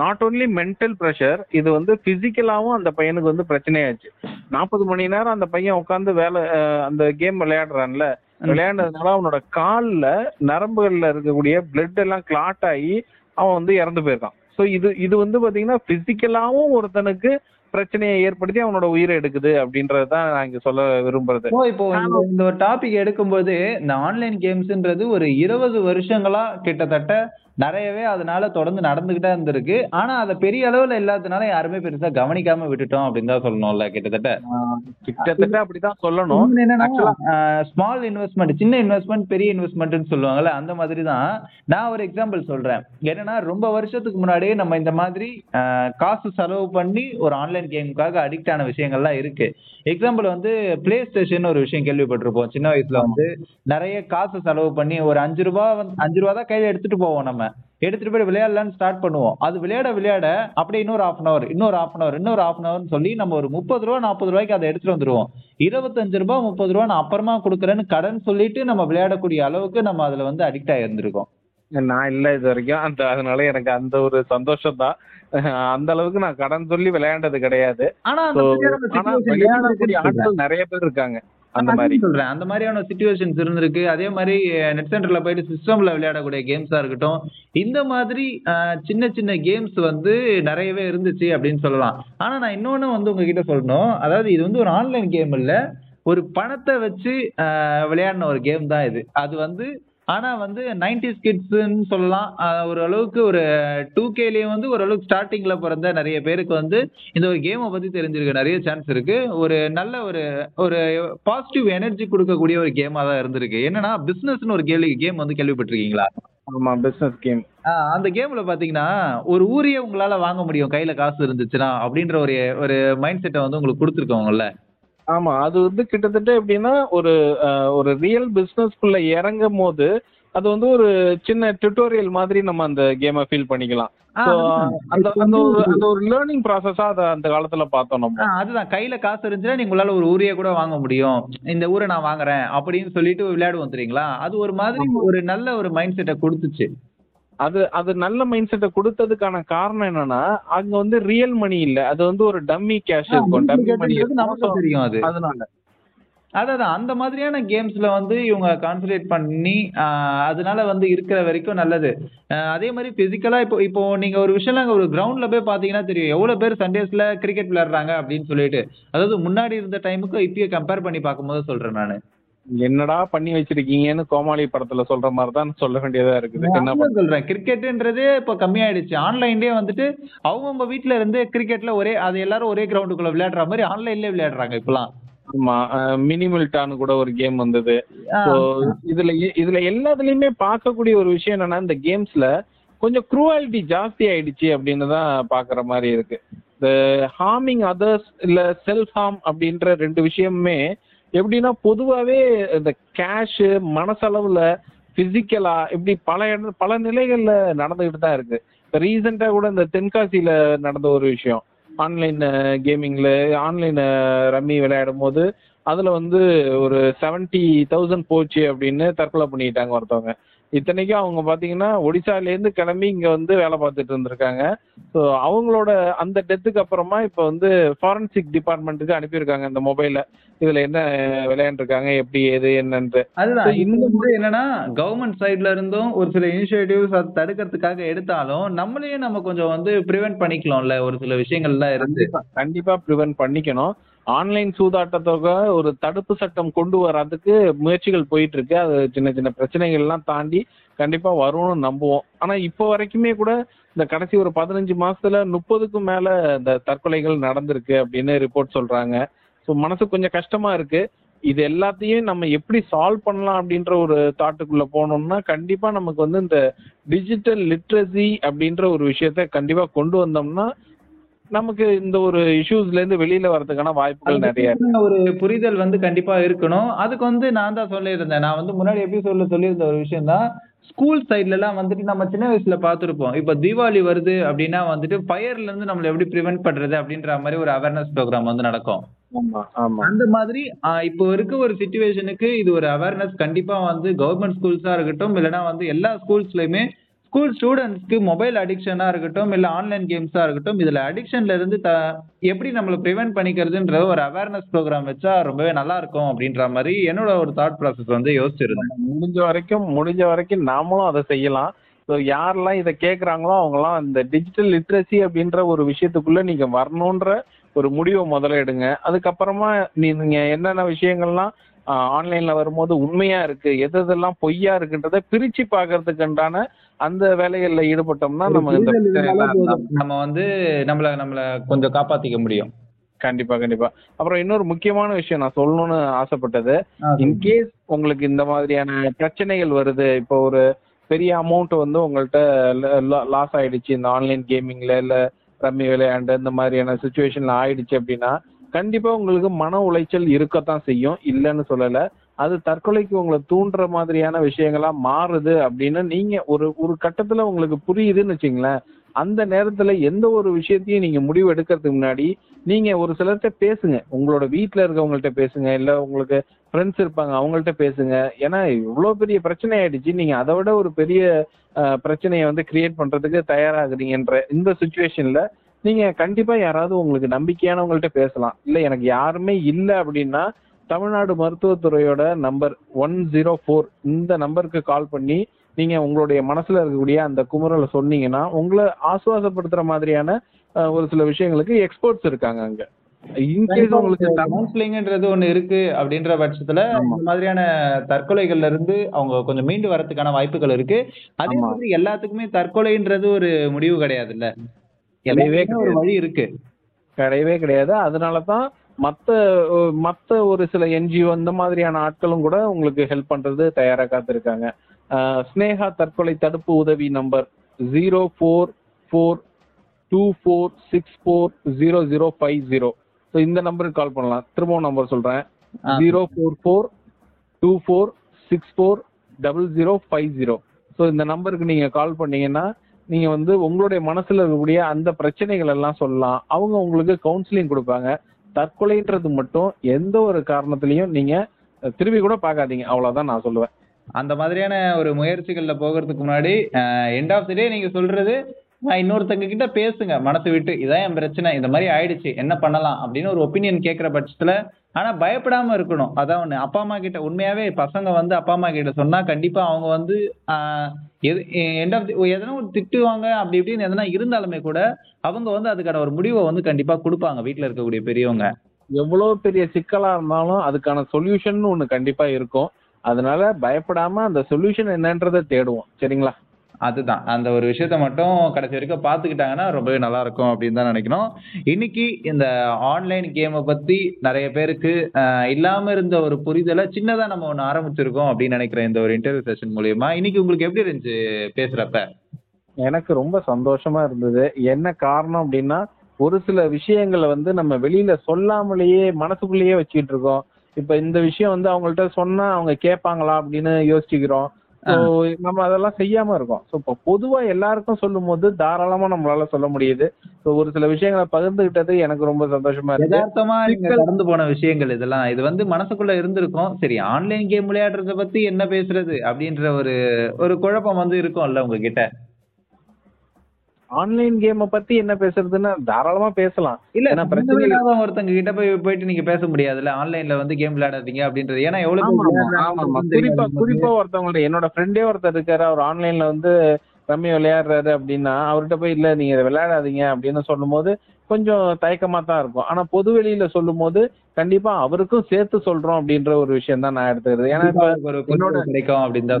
நாட் ஓன்லி மென்டல் ப்ரெஷர் இது வந்து பிசிக்கலாவும் அந்த பையனுக்கு வந்து பிரச்சனையாச்சு. நாற்பது மணி நேரம் அந்த பையன் உட்காந்து வேலை அந்த கேம் விளையாடுறான்ல விளையாண்டதுனால அவனோட கால்ல நரம்புகள்ல இருக்கக்கூடிய பிளட் எல்லாம் கிளாட் ஆகி அவன் வந்து இறந்து போயிருக்கான். ஸோ இது இது வந்து பாத்தீங்கன்னா பிசிக்கலாவும் ஒருத்தனுக்கு பிரச்சனையை ஏற்படுத்தி அவனோட உயிரை எடுக்குது அப்படின்றது தான் நான் இங்க சொல்ல விரும்புறது. இப்போ இந்த இந்த ஒரு டாபிக் எடுக்கும்போது இந்த ஆன்லைன் கேம்ஸ்ன்றது ஒரு இருபது வருஷங்களா கிட்டத்தட்ட நிறையவே அதனால தொடர்ந்து நடந்துகிட்டே இருந்திருக்கு. ஆனா அதை பெரிய அளவுல இல்லாததுனால யாருமே பெருசா கவனிக்காம விட்டுட்டோம் அப்படின்னு தான் சொல்லணும்ல கிட்டத்தட்ட. கிட்டத்தட்ட அப்படிதான் சொல்லணும். ஸ்மால் இன்வெஸ்ட்மெண்ட் சின்ன இன்வெஸ்ட்மெண்ட் பெரிய இன்வெஸ்ட்மெண்ட்னு சொல்லுவாங்கல்ல அந்த மாதிரி தான். நான் ஒரு எக்ஸாம்பிள் சொல்றேன். என்னன்னா ரொம்ப வருஷத்துக்கு முன்னாடியே நம்ம இந்த மாதிரி காசு செலவு பண்ணி ஒரு ஆன்லைன் கேமுக்காக அடிக்ட் ஆன விஷயங்கள்லாம் இருக்கு. எக்ஸாம்பிள் வந்து பிளே ஸ்டேஷன் ஒரு விஷயம் கேள்விப்பட்டிருப்போம். சின்ன வயசுல வந்து நிறைய காசு செலவு பண்ணி ஒரு அஞ்சு ரூபா வந்து அஞ்சு ரூபா தான் கையில எடுத்துட்டு போவோம் நம்ம. எடுத்துட்டு போய் விளையாடலாம்னு ஸ்டார்ட் பண்ணுவோம். அது விளையாட விளையாட அப்படியே இன்னொரு half அன் அவர் இன்னொரு half அன் அவர் இன்னொரு half அன் ஹவர்னு சொல்லி நம்ம ஒரு முப்பது ரூபா நாற்பது ரூபாய்க்கு அதை எடுத்துட்டு வந்துருவோம். இருபத்தஞ்சு ரூபாய் முப்பது ரூபா நான் அப்புறமா கொடுக்குறேன்னு கடன் சொல்லிட்டு நம்ம விளையாடக்கூடிய அளவுக்கு நம்ம அதுல வந்து அடிக்ட் ஆயிருந்திருக்கோம் நான் இல்ல இது வரைக்கும். அந்த அதனால எனக்கு அந்த ஒரு சந்தோஷம் தான் அந்த அளவுக்கு நான் கடன் சொல்லி விளையாண்டது கிடையாது. ஆனா நிறைய பேர் இருக்காங்க. அந்த மாதிரி. சொல்றேன். அந்த மாதிரியான சுச்சுவேஷன்ஸ் இருந்திருக்கு. அதே மாதிரி நெட் சென்டர்ல போயிட்டு சிஸ்டம்ல விளையாடக்கூடிய கேம்ஸா இருக்கட்டும் இந்த மாதிரி சின்ன சின்ன கேம்ஸ் வந்து நிறையவே இருந்துச்சு அப்படின்னு சொல்லலாம். ஆனா நான் இன்னொன்னு வந்து உங்ககிட்ட சொல்லணும். அதாவது இது வந்து ஒரு ஆன்லைன் கேம் இல்ல. ஒரு பணத்தை வச்சு விளையாடின ஒரு கேம் தான் இது. அது வந்து ஆனா வந்து நைன்டிஸ் கிட்ஸ்ன்னு சொல்லலாம். அஹ், ஒரு அளவுக்கு ஒரு டூ கேலயும் வந்து ஓரளவுக்கு ஸ்டார்டிங்ல பிறந்த நிறைய பேருக்கு வந்து இந்த ஒரு கேமை பத்தி தெரிஞ்சிருக்க நிறைய சான்ஸ் இருக்கு. ஒரு நல்ல ஒரு ஒரு பாசிட்டிவ் எனர்ஜி கொடுக்கக்கூடிய ஒரு கேமா தான் இருந்திருக்கு. என்னன்னா பிசினஸ்னு ஒரு கேள்வி கேம் வந்து கேள்விப்பட்டிருக்கீங்களா? ஆமா பிசினஸ் கேம் அந்த கேம்ல பாத்தீங்கன்னா ஒரு ஊரையே உங்களால வாங்க முடியும். கையில காசு இருந்துச்சுன்னா அப்படின்ற ஒரு ஒரு மைண்ட் செட்டை வந்து உங்களுக்கு கொடுத்துருக்கோங்கல்ல ஆமா அது வந்து கிட்டத்தட்ட எப்படின்னா ஒரு ஒரு ரியல் பிசினஸ்க்குள்ள இறங்கும் போது அது வந்து ஒரு சின்ன டுட்டோரியல் மாதிரி நம்ம அந்த கேமை ஃபீல் பண்ணிக்கலாம். அந்த அந்த ஒரு அந்த ஒரு லேர்னிங் ப்ராசஸா அதை அந்த காலத்துல பார்த்தோம் நம்ம. அதுதான். கையில காசு இருந்துச்சுன்னா நீங்க உங்களால ஒரு ஊரையே கூட வாங்க முடியும். இந்த ஊரை நான் வாங்குறேன் அப்படின்னு சொல்லிட்டு விளையாடுவோம் தெரியுங்களா? அது ஒரு மாதிரி ஒரு நல்ல ஒரு மைண்ட் செட்டை கொடுத்துச்சு. அது அது நல்ல மைண்ட் செட்டை கொடுத்ததுக்கான காரணம் என்னன்னா அங்க வந்து ரியல் மணி இல்ல. அது வந்து ஒரு டம்மி கேஷ் இருக்கும். டம்மி மணி நமக்கு தெரியும் அது. அதனால. அதான் அந்த மாதிரியான கேம்ஸ்ல வந்து இவங்க கான்சன்ட்ரேட் பண்ணி அதனால வந்து இருக்கிற வரைக்கும் நல்லது. அதே மாதிரி பிசிக்கலா இப்போ இப்போ நீங்க ஒரு விஷயம் அங்க ஒரு கிரவுண்ட்ல போய் பாத்தீங்கன்னா தெரியும். எவ்வளவு பேர் சண்டேஸ்ல கிரிக்கெட் விளையாடுறாங்க அப்படின்னு சொல்லிட்டு. அதாவது முன்னாடி இருந்த டைமுக்கு இப்பயே கம்பேர் பண்ணி பார்க்கும்போது சொல்றேன் நானு. என்னடா பண்ணி வச்சிருக்கீங்கன்னு கோமாளி படத்துல சொல்ற மாதிரி தான் சொல்ல வேண்டியதா இருக்குது. என்ன சொல்றேன். கிரிக்கெட்ன்றதே இப்போ கம்மியாயிடுச்சு. ஆன்லைன்லயே வந்துட்டு அவங்கவுங்க வீட்ல இருந்து கிரிக்கெட்ல ஒரே அது எல்லாரும் ஒரே கிரவுண்டுக்குள்ள விளையாடுற மாதிரி ஆன்லைன்லயே விளையாடுறாங்க இப்பலாம் ஆமா மினிமில்டான்னு கூட ஒரு கேம் வந்தது. இதுல இதுல எல்லாத்துலயுமே பார்க்கக்கூடிய ஒரு விஷயம் என்னன்னா இந்த கேம்ஸ்ல கொஞ்சம் குரூவாலிட்டி ஜாஸ்தி ஆயிடுச்சு அப்படின்னு தான் பாக்குற மாதிரி இருக்கு. இந்த ஹார்மிங் அதர்ஸ் இல்ல செல்ஃப் ஹார்ம் அப்படின்ற ரெண்டு விஷயமுமே எப்படின்னா பொதுவாகவே இந்த கேஷ் மனசளவுல பிசிக்கலா இப்படி பல இட பல நிலைகள்ல நடந்துகிட்டு தான் இருக்கு. ரீசெண்டா கூட இந்த தென்காசியில நடந்த ஒரு விஷயம். ஆன்லைன் கேமிங்ல ஆன்லைன் ரம்மி விளையாடும் போது அதுல வந்து ஒரு செவன்டி தௌசண்ட் போச்சு அப்படின்னு தற்கொலை பண்ணிட்டாங்க ஒருத்தவங்க. இத்தனைக்கும் அவங்க பாத்தீங்கன்னா ஒடிசால இருந்து கிளம்பி இங்க வந்து வேலை பார்த்துட்டு இருந்திருக்காங்க. ஸோ அவங்களோட அந்த டெத்துக்கு அப்புறமா இப்போ வந்து ஃபாரன்சிக் டிபார்ட்மெண்ட்டுக்கு அனுப்பியிருக்காங்க இந்த மொபைல இதுல என்ன விளையாண்டுருக்காங்க எப்படி ஏது என்னன்ட்டு. அதுதான். இந்த வந்து என்னன்னா கவர்மெண்ட் சைடுல இருந்தும் ஒரு சில இனிஷியேட்டிவ்ஸ் அதை தடுக்கிறதுக்காக எடுத்தாலும் நம்மளையும் நம்ம கொஞ்சம் வந்து ப்ரிவென்ட் பண்ணிக்கலாம்ல ஒரு சில விஷயங்கள்லாம் இருந்து. கண்டிப்பா. ப்ரிவென்ட் பண்ணிக்கணும். ஆன்லைன் சூதாட்டத்தொகை ஒரு தடுப்பு சட்டம் கொண்டு வர்றதுக்கு முயற்சிகள் போயிட்டு இருக்கு அது சின்ன சின்ன பிரச்சனைகள்லாம் தாண்டி கண்டிப்பா வரும்னு நம்புவோம். ஆனா இப்போ வரைக்குமே கூட இந்த கடைசி ஒரு பதினஞ்சு மாசத்துல முப்பதுக்கும் மேல இந்த தற்கொலைகள் நடந்திருக்கு அப்படின்னு ரிப்போர்ட் சொல்றாங்க. ஸோ மனசு கொஞ்சம் கஷ்டமா இருக்கு. இது எல்லாத்தையும் நம்ம எப்படி சால்வ் பண்ணலாம் அப்படின்ற ஒரு தாட்டுக்குள்ள போனோம்னா கண்டிப்பா நமக்கு வந்து இந்த டிஜிட்டல் லிட்ரஸி அப்படின்ற ஒரு விஷயத்த கண்டிப்பா கொண்டு வந்தோம்னா நமக்கு இந்த ஒரு இஷ்யூஸ்ல இருந்து வெளியில வர்றதுக்கான வாய்ப்புகள் நிறைய ஒரு புரிதல் வந்து கண்டிப்பா இருக்கணும். அதுக்கு வந்து நான் தான் சொல்லியிருந்தேன். நான் வந்து முன்னாடி எபிசோட்ல சொல்லியிருந்த ஒரு விஷயம் தான் ஸ்கூல் சைட்ல எல்லாம் வந்துட்டு நம்ம சின்ன வயசுல பார்த்திருப்போம். இப்ப தீபாவளி வருது அப்படின்னா வந்துட்டு ஃபயர்ல இருந்து நம்மள எப்படி ப்ரிவென்ட் பண்றது அப்படின்ற மாதிரி ஒரு அவேர்னஸ் ப்ரோக்ராம் வந்து நடக்கும். ஆமா ஆமா. அந்த மாதிரி ஆஹ் இப்போ இருக்க ஒரு சுச்சுவேஷனுக்கு இது ஒரு அவேர்னஸ் கண்டிப்பா வந்து கவர்மெண்ட் ஸ்கூல்ஸா இருக்கட்டும் இல்லைன்னா வந்து எல்லா ஸ்கூல்ஸ்லயுமே ஸ்கூல் ஸ்டூடெண்ட்ஸ்க்கு மொபைல் அடிக்ஷனாக இருக்கட்டும் இல்லை ஆன்லைன் கேம்ஸாக இருக்கட்டும் இதில் அடிக்ஷன்லேருந்து த எப்படி நம்மள ப்ரிவென்ட் பண்ணிக்கிறதுன்ற ஒரு அவேர்னஸ் ப்ரோக்ராம் வச்சா ரொம்பவே நல்லா இருக்கும் அப்படின்ற மாதிரி என்னோட ஒரு தாட் ப்ராசஸ் வந்து யோசிச்சிருந்தேன். முடிஞ்ச வரைக்கும் முடிஞ்ச வரைக்கும் நாமளும் அதை செய்யலாம். ஸோ யாரெல்லாம் இதை கேட்குறாங்களோ அவங்கலாம் இந்த டிஜிட்டல் லிட்ரஸி அப்படின்ற ஒரு விஷயத்துக்குள்ளே நீங்கள் வரணுன்ற ஒரு முடிவை முதல்ல எடுங்க. அதுக்கப்புறமா நீங்கள் என்னென்ன விஷயங்கள்லாம் ஆன்லைன்ல வரும்போது உண்மையா இருக்கு எது எதெல்லாம் பொய்யா இருக்குன்றத பிரிச்சு பார்க்கறதுக்குண்டான அந்த வேலைகள்ல ஈடுபட்டோம்னா நம்ம இந்த. நம்ம வந்து நம்மள நம்மள கொஞ்சம் காப்பாத்திக்க முடியும். கண்டிப்பா கண்டிப்பா. அப்புறம் இன்னொரு முக்கியமான விஷயம் நான் சொல்லணும்னு ஆசைப்பட்டது. இன்கேஸ் உங்களுக்கு இந்த மாதிரியான பிரச்சனைகள் வருது இப்போ ஒரு பெரிய அமௌண்ட் வந்து உங்கள்கிட்ட லாஸ் ஆயிடுச்சு இந்த ஆன்லைன் கேமிங்ல இல்ல ரம்மி விளையாண்டு இந்த மாதிரியான சுச்சுவேஷன்ல ஆயிடுச்சு அப்படின்னா கண்டிப்பா உங்களுக்கு மன உளைச்சல் இருக்கத்தான் செய்யும். இல்லைன்னு சொல்லல. அது தற்கொலைக்கு உங்களை தூண்டுற மாதிரியான விஷயங்களா மாறுது அப்படின்னு நீங்க ஒரு ஒரு கட்டத்துல உங்களுக்கு புரியுதுன்னு வச்சுங்களேன். அந்த நேரத்துல எந்த ஒரு விஷயத்தையும் நீங்க முடிவு எடுக்கிறதுக்கு முன்னாடி நீங்க ஒரு சிலர்கிட்ட பேசுங்க. உங்களோட வீட்டுல இருக்கவங்கள்ட்ட பேசுங்க. இல்ல உங்களுக்கு ஃப்ரெண்ட்ஸ் இருப்பாங்க அவங்கள்ட்ட பேசுங்க. ஏன்னா இவ்வளவு பெரிய பிரச்சனை ஆயிடுச்சு. நீங்க அதை விட ஒரு பெரிய பிரச்சனையை வந்து கிரியேட் பண்றதுக்கு தயாராகுறீங்கன்ற இந்த சுச்சுவேஷன்ல நீங்க கண்டிப்பா யாராவது உங்களுக்கு நம்பிக்கையானவங்கள்ட்ட பேசலாம் இல்ல எனக்கு யாருமே இல்ல அப்படின்னா தமிழ்நாடு மருத்துவத்துறையோட நம்பர் ஒன் ஜீரோ ஃபோர் இந்த நம்பருக்கு கால் பண்ணி நீங்க உங்களுடைய மனசுல இருக்கக்கூடிய அந்த குமுறலை சொன்னீங்கன்னா உங்களை ஆசுவாசப்படுத்துற மாதிரியான ஒரு சில விஷயங்களுக்கு எக்ஸ்பர்ட்ஸ் இருக்காங்க அங்க இன்கேஸ் உங்களுக்கு கவுன்சிலிங்ன்றது ஒண்ணு இருக்கு அப்படின்ற பட்சத்துல. இந்த மாதிரியான தற்கொலைகள்ல இருந்து அவங்க கொஞ்சம் மீண்டு வரதுக்கான வாய்ப்புகள் இருக்கு அதே. மாதிரி எல்லாத்துக்குமே தற்கொலைன்றது ஒரு முடிவு கிடையாதுல்ல கிடையவே ஒரு வழி இருக்கு. கிடையவே கிடையாது. அதனால தான் மத்த மத்த ஒரு சில என்ஜிஓ இந்த மாதிரியான ஆட்களும் கூட உங்களுக்கு ஹெல்ப் பண்றது தயாரா காத்திருக்காங்க. ஸ்னேகா தற்கொலை தடுப்பு உதவி number zero four four two four six four zero zero five zero so இந்த நம்பருக்கு கால் பண்ணலாம். திரும்பவும் நம்பர் சொல்றேன். Zero four four two four six four double zero five zero so இந்த நம்பருக்கு நீங்க கால் பண்ணீங்கன்னா நீங்க வந்து உங்களுடைய மனசுல இருக்கக்கூடிய அந்த பிரச்சனைகள் எல்லாம் சொல்லலாம். அவங்க உங்களுக்கு கவுன்சிலிங் கொடுப்பாங்க. தற்கொலைன்றது மட்டும் எந்த ஒரு காரணத்திலையும் நீங்க திரும்பி கூட பார்க்காதீங்க. அவ்வளவுதான் நான் சொல்லுவேன். அந்த மாதிரியான ஒரு முயற்சிகள்ல போகிறதுக்கு முன்னாடி எண்ட் ஆஃப் த டே நீங்க சொல்றது நான் இன்னொருத்தங்க கிட்ட பேசுங்க மனசு விட்டு இதான் என் பிரச்சனை இந்த மாதிரி ஆயிடுச்சு என்ன பண்ணலாம் அப்படின்னு ஒரு ஒப்பீனியன் கேட்குற பட்சத்துல ஆனா பயப்படாம இருக்கணும் அதான் ஒண்ணு. அப்பா அம்மா கிட்ட உண்மையாவே பசங்க வந்து அப்பா அம்மா கிட்ட சொன்னா கண்டிப்பா அவங்க வந்து எது எதனா ஒரு திட்டுவாங்க அப்படி இப்படின்னு எதனா இருந்தாலுமே கூட அவங்க வந்து அதுக்கான ஒரு முடிவை வந்து கண்டிப்பா கொடுப்பாங்க வீட்டுல இருக்கக்கூடிய பெரியவங்க. எவ்வளவு பெரிய சிக்கலா இருந்தாலும் அதுக்கான சொல்யூஷன் ஒண்ணு கண்டிப்பா இருக்கும். அதனால பயப்படாம அந்த சொல்யூஷன் என்னன்றதை தேடுவோம். சரிங்களா? அதுதான். அந்த ஒரு விஷயத்த மட்டும் கடைசி வரைக்கும் பார்த்துக்கிட்டாங்கன்னா ரொம்பவே நல்லா இருக்கும் அப்படின்னு தான் நினைக்கணும். இன்னைக்கு இந்த ஆன்லைன் கேமை பத்தி நிறைய பேருக்கு இல்லாம இருந்த ஒரு புரிதலை சின்னதா நம்ம ஒன்று ஆரம்பிச்சிருக்கோம் அப்படின்னு நினைக்கிறேன் இந்த ஒரு இன்டர்வியூ செஷன் மூலியமா இன்னைக்கு உங்களுக்கு எப்படி இருந்துச்சு பேசுறப்ப? எனக்கு ரொம்ப சந்தோஷமா இருந்தது. என்ன காரணம் அப்படின்னா ஒரு சில விஷயங்களை வந்து நம்ம வெளியில சொல்லாமலேயே மனசுக்குள்ளேயே வச்சுக்கிட்டு இருக்கோம். இப்ப இந்த விஷயம் வந்து அவங்கள்ட்ட சொன்னா அவங்க கேட்பாங்களா அப்படின்னு யோசிச்சுக்கிறோம். நம்ம அதெல்லாம் செய்யாம இருக்கோம். ஸோ இப்போ பொதுவா எல்லாருக்கும் சொல்லும் போது தாராளமா நம்மளால சொல்ல முடியுது. ஸோ ஒரு சில விஷயங்களை பகிர்ந்துகிட்டது எனக்கு ரொம்ப சந்தோஷமா இருக்கு. யதார்த்தமா. கடந்து போன விஷயங்கள் இதெல்லாம். இது வந்து மனசுக்குள்ள இருந்திருக்கும். சரி ஆன்லைன் கேம் விளையாடுறத பத்தி என்ன பேசுறது அப்படின்ற ஒரு ஒரு குழப்பம் வந்து இருக்கும்ல உங்ககிட்ட? ஆன்லைன் கேமை பத்தி என்ன பேசுறதுன்னா தாராளமா பேசலாம். இல்ல பிரச்சனை இல்லாத ஒருத்தங்க கிட்ட போய் போயிட்டு நீங்க பேச முடியாதுல்ல? ஆன்லைன்ல வந்து கேம் விளையாடாதீங்க அப்படின்றது. ஏன்னா எவ்வளவு குறிப்பா குறிப்பா ஒருத்தவங்கள்ட்ட என்னோட ஃப்ரெண்டே ஒருத்தர் இருக்காரு. அவர் ஆன்லைன்ல வந்து ரம்மி விளையாடுறாரு அப்படின்னா அவர்கிட்ட போய் இல்ல நீங்க இதை விளையாடாதீங்க அப்படின்னு சொல்லும்போது கொஞ்சம் தயக்கமா தான் இருக்கும். ஆனா பொது வெளியில சொல்லும் போது கண்டிப்பா அவருக்கும் சேர்த்து சொல்றோம் அப்படின்ற ஒரு விஷயம் தான் நான் எடுத்துக்கிறது. ஏன்னா இப்ப என்னோட-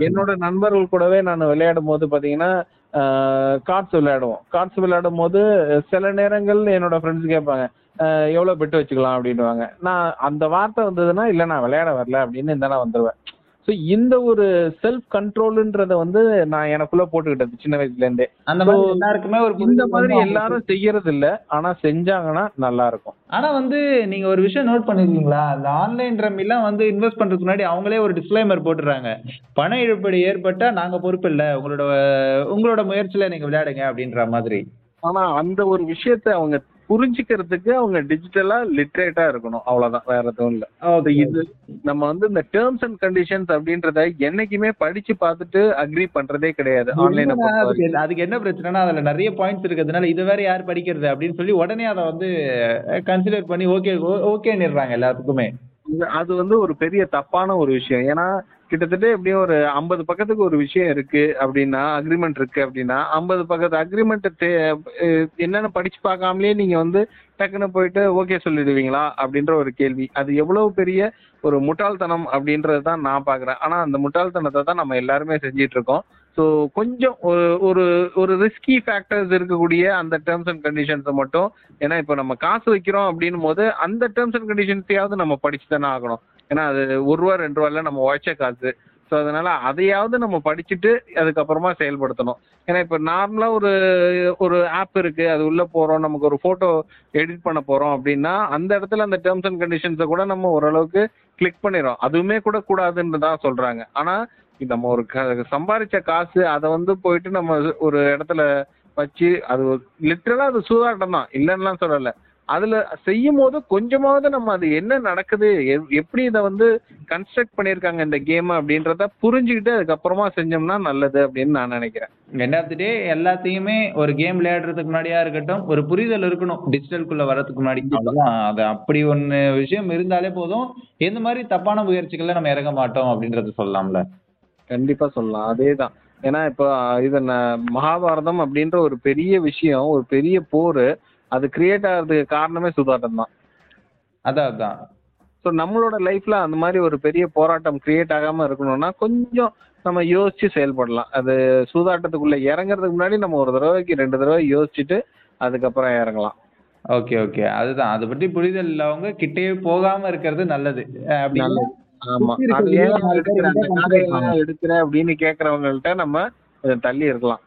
என்னோட நண்பர்கள் கூடவே நான் விளையாடும் போது பாத்தீங்கன்னா கார்ட்ஸ் விளையாடுவோம். கார்ட்ஸ் விளையாடும் போது சில நேரங்கள் என்னோட ஃப்ரெண்ட்ஸ் கேட்பாங்க எவ்வளோ எவ்வளவு பெட்டு வச்சுக்கலாம்? அப்படின்னுவாங்க. நான் அந்த வார்த்தை வந்ததுன்னா இல்ல நான் விளையாட வரல அப்படின்னு இந்த வந்துடுவேன் வந்துருவேன். ஸோ இந்த ஒரு செல்ஃப் கண்ட்ரோல்ன்றத வந்து நான் எனக்குள்ள போட்டுக்கிட்டது சின்ன வயசுல இருந்தே அந்த மாதிரி எல்லாருக்குமே ஒரு இந்த மாதிரி எல்லாரும் செய்யறது இல்ல ஆனா செஞ்சாங்கன்னா நல்லா இருக்கும் ஆனா வந்து நீங்க ஒரு விஷயம் நோட் பண்ணிருக்கீங்களா? இந்த ஆன்லைன் ரம்மிலாம் வந்து இன்வெஸ்ட் பண்றதுக்கு முன்னாடி அவங்களே ஒரு டிஸ்க்ளைமர் போட்டுறாங்க பண இழப்பீடு ஏற்பட்டா நாங்க பொறுப்பு இல்ல. உங்களோட உங்களோட முயற்சியில நீங்க விளையாடுங்க அப்படின்ற மாதிரி. ஆனா அந்த ஒரு விஷயத்த அவங்க புரிஞ்சுக்கிறதுக்கு அவங்க டிஜிட்டலா லிட்ரேட்டா இருக்கணும். அவ்வளவுதான். வேற எதுவும் இல்ல. அது இது நம்ம வந்து இந்த டேர்ம்ஸ் அண்ட் கண்டிஷன்ஸ் அப்படின்றத என்னைக்குமே படிச்சு பார்த்துட்டு அக்ரி பண்றதே கிடையாது. ஆன்லைனை அதுக்கு என்ன பிரச்சனைனா அதுல நிறைய பாயிண்ட்ஸ் இருக்கிறதுனால இது வேற யார் படிக்கிறது அப்படின்னு சொல்லி உடனே அதை வந்து கன்சிடர் பண்ணி ஓகே ஓகேன்னுறாங்க எல்லாத்துக்குமே. அது வந்து ஒரு பெரிய தப்பான ஒரு விஷயம். ஏன்னா கிட்டத்தட்ட எப்படியும் ஒரு ஐம்பது பக்கத்துக்கு ஒரு விஷயம் இருக்கு அப்படின்னா அக்ரிமெண்ட் இருக்கு அப்படின்னா ஐம்பது பக்கத்து அக்ரிமெண்ட் என்னென்ன படிச்சு பார்க்காமலே நீங்க வந்து டக்குன்னு போயிட்டு ஓகே சொல்லிடுவீங்களா அப்படின்ற ஒரு கேள்வி. அது எவ்வளவு பெரிய ஒரு முட்டாள்தனம் அப்படின்றது தான் நான் பாக்குறேன் ஆனா அந்த முட்டாள்தனத்தை தான் நம்ம எல்லாருமே செஞ்சிட்டு இருக்கோம். ஸோ கொஞ்சம் ஒரு ஒரு ஒரு ரிஸ்கி ஃபேக்டர்ஸ் இருக்கக்கூடிய அந்த டேர்ம்ஸ் அண்ட் கண்டிஷன்ஸை மட்டும் ஏன்னா இப்போ நம்ம காசு வைக்கிறோம் அப்படின்னும் போது அந்த டேர்ம்ஸ் அண்ட் கண்டிஷன்ஸையாவது நம்ம படிச்சு தானே ஆகணும். ஏன்னா அது ஒரு ரூபா ரெண்டு ரூபால நம்ம உழைச்ச காசு. ஸோ அதனால அதையாவது நம்ம படிச்சுட்டு அதுக்கப்புறமா செயல்படுத்தணும். ஏன்னா இப்போ நார்மலாக ஒரு ஒரு ஆப் இருக்கு அது உள்ள போகிறோம் நமக்கு ஒரு ஃபோட்டோ எடிட் பண்ண போகிறோம் அப்படின்னா அந்த இடத்துல அந்த டேர்ம்ஸ் அண்ட் கண்டிஷன்ஸை கூட நம்ம ஓரளவுக்கு கிளிக் பண்ணிடுறோம். அதுவுமே கூட கூடாதுன்னு தான் சொல்றாங்க. ஆனால் நம்ம ஒரு சம்பாரிச்ச காசு அதை வந்து போயிட்டு நம்ம ஒரு இடத்துல வச்சு அது லிட்டரலா அது சூதாட்டம் தான். இல்லைன்னுலாம் சொல்லல. அதுல செய்யும் போது கொஞ்சமாவது நம்ம அது என்ன நடக்குது எப்படி இதை வந்து கன்ஸ்ட்ரக்ட் பண்ணியிருக்காங்க இந்த கேம் அப்படின்றத புரிஞ்சுக்கிட்டு அதுக்கப்புறமா செஞ்சோம்னா நல்லது அப்படின்னு நான் நினைக்கிறேன். எண்ட் ஆஃப் தி டே எல்லாத்தையுமே ஒரு கேம் விளையாடுறதுக்கு முன்னாடியா இருக்கட்டும் ஒரு புரிதல் இருக்கணும் டிஜிட்டலுக்குள்ள வர்றதுக்கு முன்னாடி. அது அப்படி ஒண்ணு விஷயம் இருந்தாலே போதும். எந்த மாதிரி தப்பான முயற்சிகள்ல நம்ம இறங்க மாட்டோம் அப்படின்றத சொல்லலாம்ல. கண்டிப்பா சொல்லலாம். அதேதான். ஏன்னா இப்போ இது ந- மகாபாரதம் அப்படின்ற ஒரு பெரிய விஷயம் ஒரு பெரிய போர் அது கிரியேட் ஆகிறதுக்கு காரணமே சூதாட்டம் தான். அதான் அதான். ஸோ நம்மளோட லைஃப்ல அந்த மாதிரி ஒரு பெரிய போராட்டம் கிரியேட் ஆகாம இருக்கணும்னா கொஞ்சம் நம்ம யோசிச்சு செயல்படலாம். அது சூதாட்டத்துக்குள்ள இறங்குறதுக்கு முன்னாடி நம்ம ஒரு தடவைக்கு ரெண்டு தடவை யோசிச்சுட்டு அதுக்கப்புறம் இறங்கலாம். ஓகே ஓகே அதுதான். அதை பற்றி புரிதல் இல்லாதவங்க கிட்டேயே போகாம இருக்கிறது நல்லது. அஹ் அப்படி நல்லது. ஆமா. அது ஏன் எடுக்கிற அந்த எடுக்கிற அப்படின்னு கேக்குறவங்கள்ட்ட நம்ம கொஞ்சம் தள்ளி இருக்கலாம்.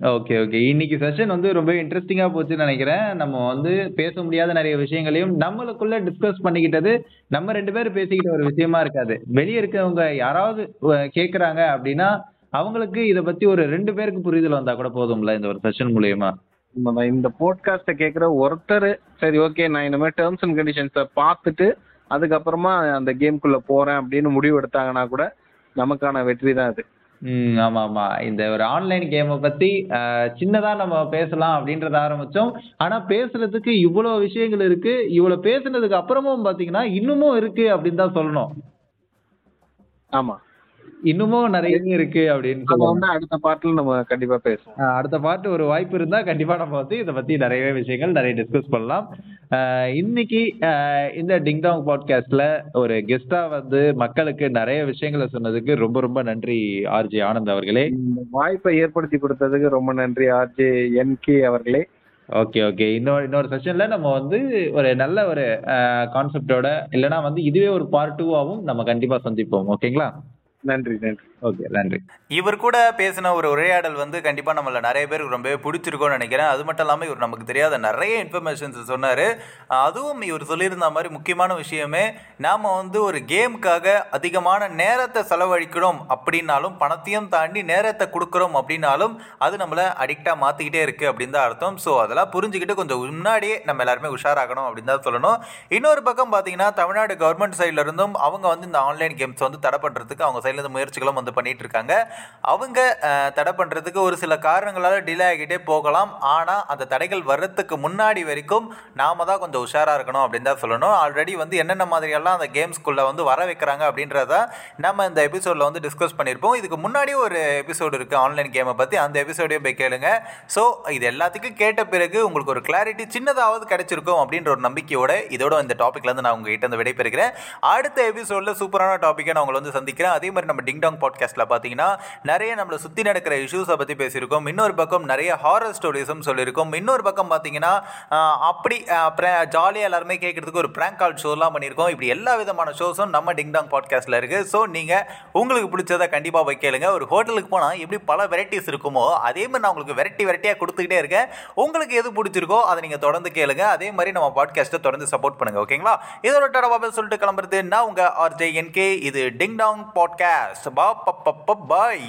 Okay okay. இன்னைக்கு செஷன் வந்து ரொம்ப இன்ட்ரெஸ்டிங்கா போச்சுன்னு நினைக்கிறேன். நம்ம வந்து பேச முடியாத நிறைய விஷயங்களையும் நம்மளுக்குள்ள டிஸ்கஸ் பண்ணிக்கிட்டது நம்ம ரெண்டு பேரும் பேசிக்கிட்ட ஒரு விஷயமா இருக்காது. வெளியே இருக்கவங்க யாராவது கேக்குறாங்க அப்படின்னா அவங்களுக்கு இத பத்தி ஒரு ரெண்டு பேருக்கு புரிதல் வந்தா கூட போதும்ல இந்த ஒரு செஷன் மூலியமா. இந்த போட்காஸ்ட கேக்குற ஒருத்தர் சரி ஓகே நான் இந்த மாதிரி டேர்ம்ஸ் அண்ட் கண்டிஷன்ஸை பார்த்துட்டு அதுக்கப்புறமா அந்த கேம்குள்ள போறேன் அப்படின்னு முடிவு எடுத்தாங்கன்னா கூட நமக்கான வெற்றி தான் அது. ம் ஆமா ஆமா. இந்த ஒரு ஆன்லைன் கேமை பத்தி சின்னதா நம்ம பேசலாம் அப்படின்றத ஆரம்பிச்சோம். ஆனா பேசுறதுக்கு இவ்வளவு விஷயங்கள் இருக்கு. இவ்வளவு பேசுனதுக்கு அப்புறமும் பாத்தீங்கன்னா இன்னமும் இருக்கு அப்படின்னு தான் சொல்லணும். ஆமா. இன்னமும் நிறைய இருக்கு அப்படின்னு சொல்லுவாங்க. அடுத்த பார்ட்ல நம்ம கண்டிப்பா பேசுவோம். அடுத்த பாட்டு ஒரு வாய்ப்பு இருந்தா கண்டிப்பா நம்ம வந்து இதை பத்தி நிறைய விஷயங்கள் நிறைய டிஸ்கஸ் பண்ணலாம். இன்னைக்கு இந்த டிங்டாங் பாட்காஸ்ட்ல ஒரு கெஸ்டா வந்து மக்களுக்கு நிறைய விஷயங்களை சொன்னதுக்கு ரொம்ப ரொம்ப நன்றி ஆர்ஜி ஆனந்த் அவர்களே. இந்த வாய்ப்பை ஏற்படுத்தி கொடுத்ததுக்கு ரொம்ப நன்றி ஆர்ஜே என்கே அவர்களே. Okay okay. இன்னொரு இன்னொரு செஷன்ல நம்ம வந்து ஒரு நல்ல ஒரு கான்செப்டோட இல்லைன்னா வந்து இதுவே ஒரு பார்ட் டூவாகவும் நம்ம கண்டிப்பா சந்திப்போம். ஓகேங்களா? நன்றி நன்றி. ஓகே நன்றி. இவர் கூட பேசின ஒரு உரையாடல் வந்து கண்டிப்பாக நம்மள நிறைய பேருக்கு ரொம்பவே பிடிச்சிருக்கும்னு நினைக்கிறேன். அது மட்டும் இல்லாமல் இவர் நமக்கு தெரியாத நிறைய இன்ஃபர்மேஷன்ஸ் சொன்னார். அதுவும் இவர் சொல்லியிருந்த மாதிரி முக்கியமான விஷயமே நாம் வந்து ஒரு கேமுக்காக அதிகமான நேரத்தை செலவழிக்கிறோம் அப்படின்னாலும் பணத்தையும் தாண்டி நேரத்தை கொடுக்குறோம் அப்படின்னாலும் அது நம்மளை அடிக்டாக மாற்றிக்கிட்டே இருக்குது அப்படின்னு தான் அர்த்தம். ஸோ அதெல்லாம் புரிஞ்சுக்கிட்டு கொஞ்சம் முன்னாடியே நம்ம எல்லாருமே உஷாராகணும் அப்படின்னு தான் சொல்லணும். இன்னொரு பக்கம் பார்த்தீங்கன்னா தமிழ்நாடு கவர்மெண்ட் சைட்லேருந்தும் அவங்க வந்து இந்த ஆன்லைன் கேம்ஸ் வந்து தடை பண்ணுறதுக்கு அவங்க சைட்லேருந்து முயற்சிகளும் வந்து பண்ணிட்டு இருக்காங்க அவங்க தடை பண்ணுறதுக்கு ஒரு சில காரணங்களால் டிலே ஆகிட்டே போகலாம். ஆனால் அந்த தடைகள் வர்றதுக்கு முன்னாடி வரைக்கும் நாம தான் கொஞ்சம் உஷாராக இருக்கணும் அப்படின்னு தான் சொல்லணும். ஆல்ரெடி வந்து என்னென்ன மாதிரியெல்லாம் அந்த கேம்ஸ்குள்ளே வந்து வர வைக்கிறாங்க அப்படின்றத நம்ம இந்த எபிசோடில் வந்து டிஸ்கஸ் பண்ணியிருப்போம் இதுக்கு முன்னாடி ஒரு எபிசோடு இருக்குது ஆன்லைன் கேமை பற்றி அந்த எபிசோடையும் போய் கேளுங்க. ஸோ இது எல்லாத்துக்கும் கேட்ட பிறகு உங்களுக்கு ஒரு கிளாரிட்டி சின்னதாவது கிடைச்சிருக்கும் அப்படின்ற ஒரு நம்பிக்கையோட இதோட இந்த டாப்பிக்லேருந்து நான் உங்ககிட்ட வந்து விடைபெறுகிறேன். அடுத்த எபிசோடில் சூப்பரான டாப்பிக்கை நான் உங்களை வந்து சந்திக்கிறேன். அதே மாதிரி நம்ம டிங் டாங் பாட்காஸ்ட்டில் பார்த்தீங்கன்னா நிறைய நம்மளை சுற்றி நடக்கிற இஷ்யூஸை பற்றி பேசியிருக்கோம். இன்னொரு பக்கம் நிறைய ஹாரர் ஸ்டோரிஸும் சொல்லியிருக்கோம். இன்னொரு பக்கம் பார்த்தீங்கன்னா அப்படி ஜாலியாக எல்லாருமே கேட்கறதுக்கு ஒரு ப்ராங்க் கால் ஷோலாம் பண்ணியிருக்கோம். இப்படி எல்லா விதமான ஷோஸும் நம்ம டிங் டாங் பாட்காஸ்ட்டில் இருக்குது ஸோ நீங்கள் உங்களுக்கு பிடிச்சதை கண்டிப்பாக போய் கேளுங்க. ஒரு ஹோட்டலுக்கு போனால் எப்படி பல வெரைட்டிஸ் இருக்குமோ அதே மாதிரி நான் உங்களுக்கு வெரைட்டி வெரைட்டியாக கொடுத்துக்கிட்டே இருக்கேன். உங்களுக்கு எது பிடிச்சிருக்கோ அதை நீங்கள் தொடர்ந்து கேளுங்க. அதே மாதிரி நம்ம பாட்காஸ்ட்டை தொடர்ந்து சப்போர்ட் பண்ணுங்க ஓகேங்களா? இதோட டடவாபே சொல்லிட்டு கிளம்புறது நான் உங்கள் ஆர்ஜே என்கே இது டிங் டாங் பாட்காஸ்ட் பா பாய்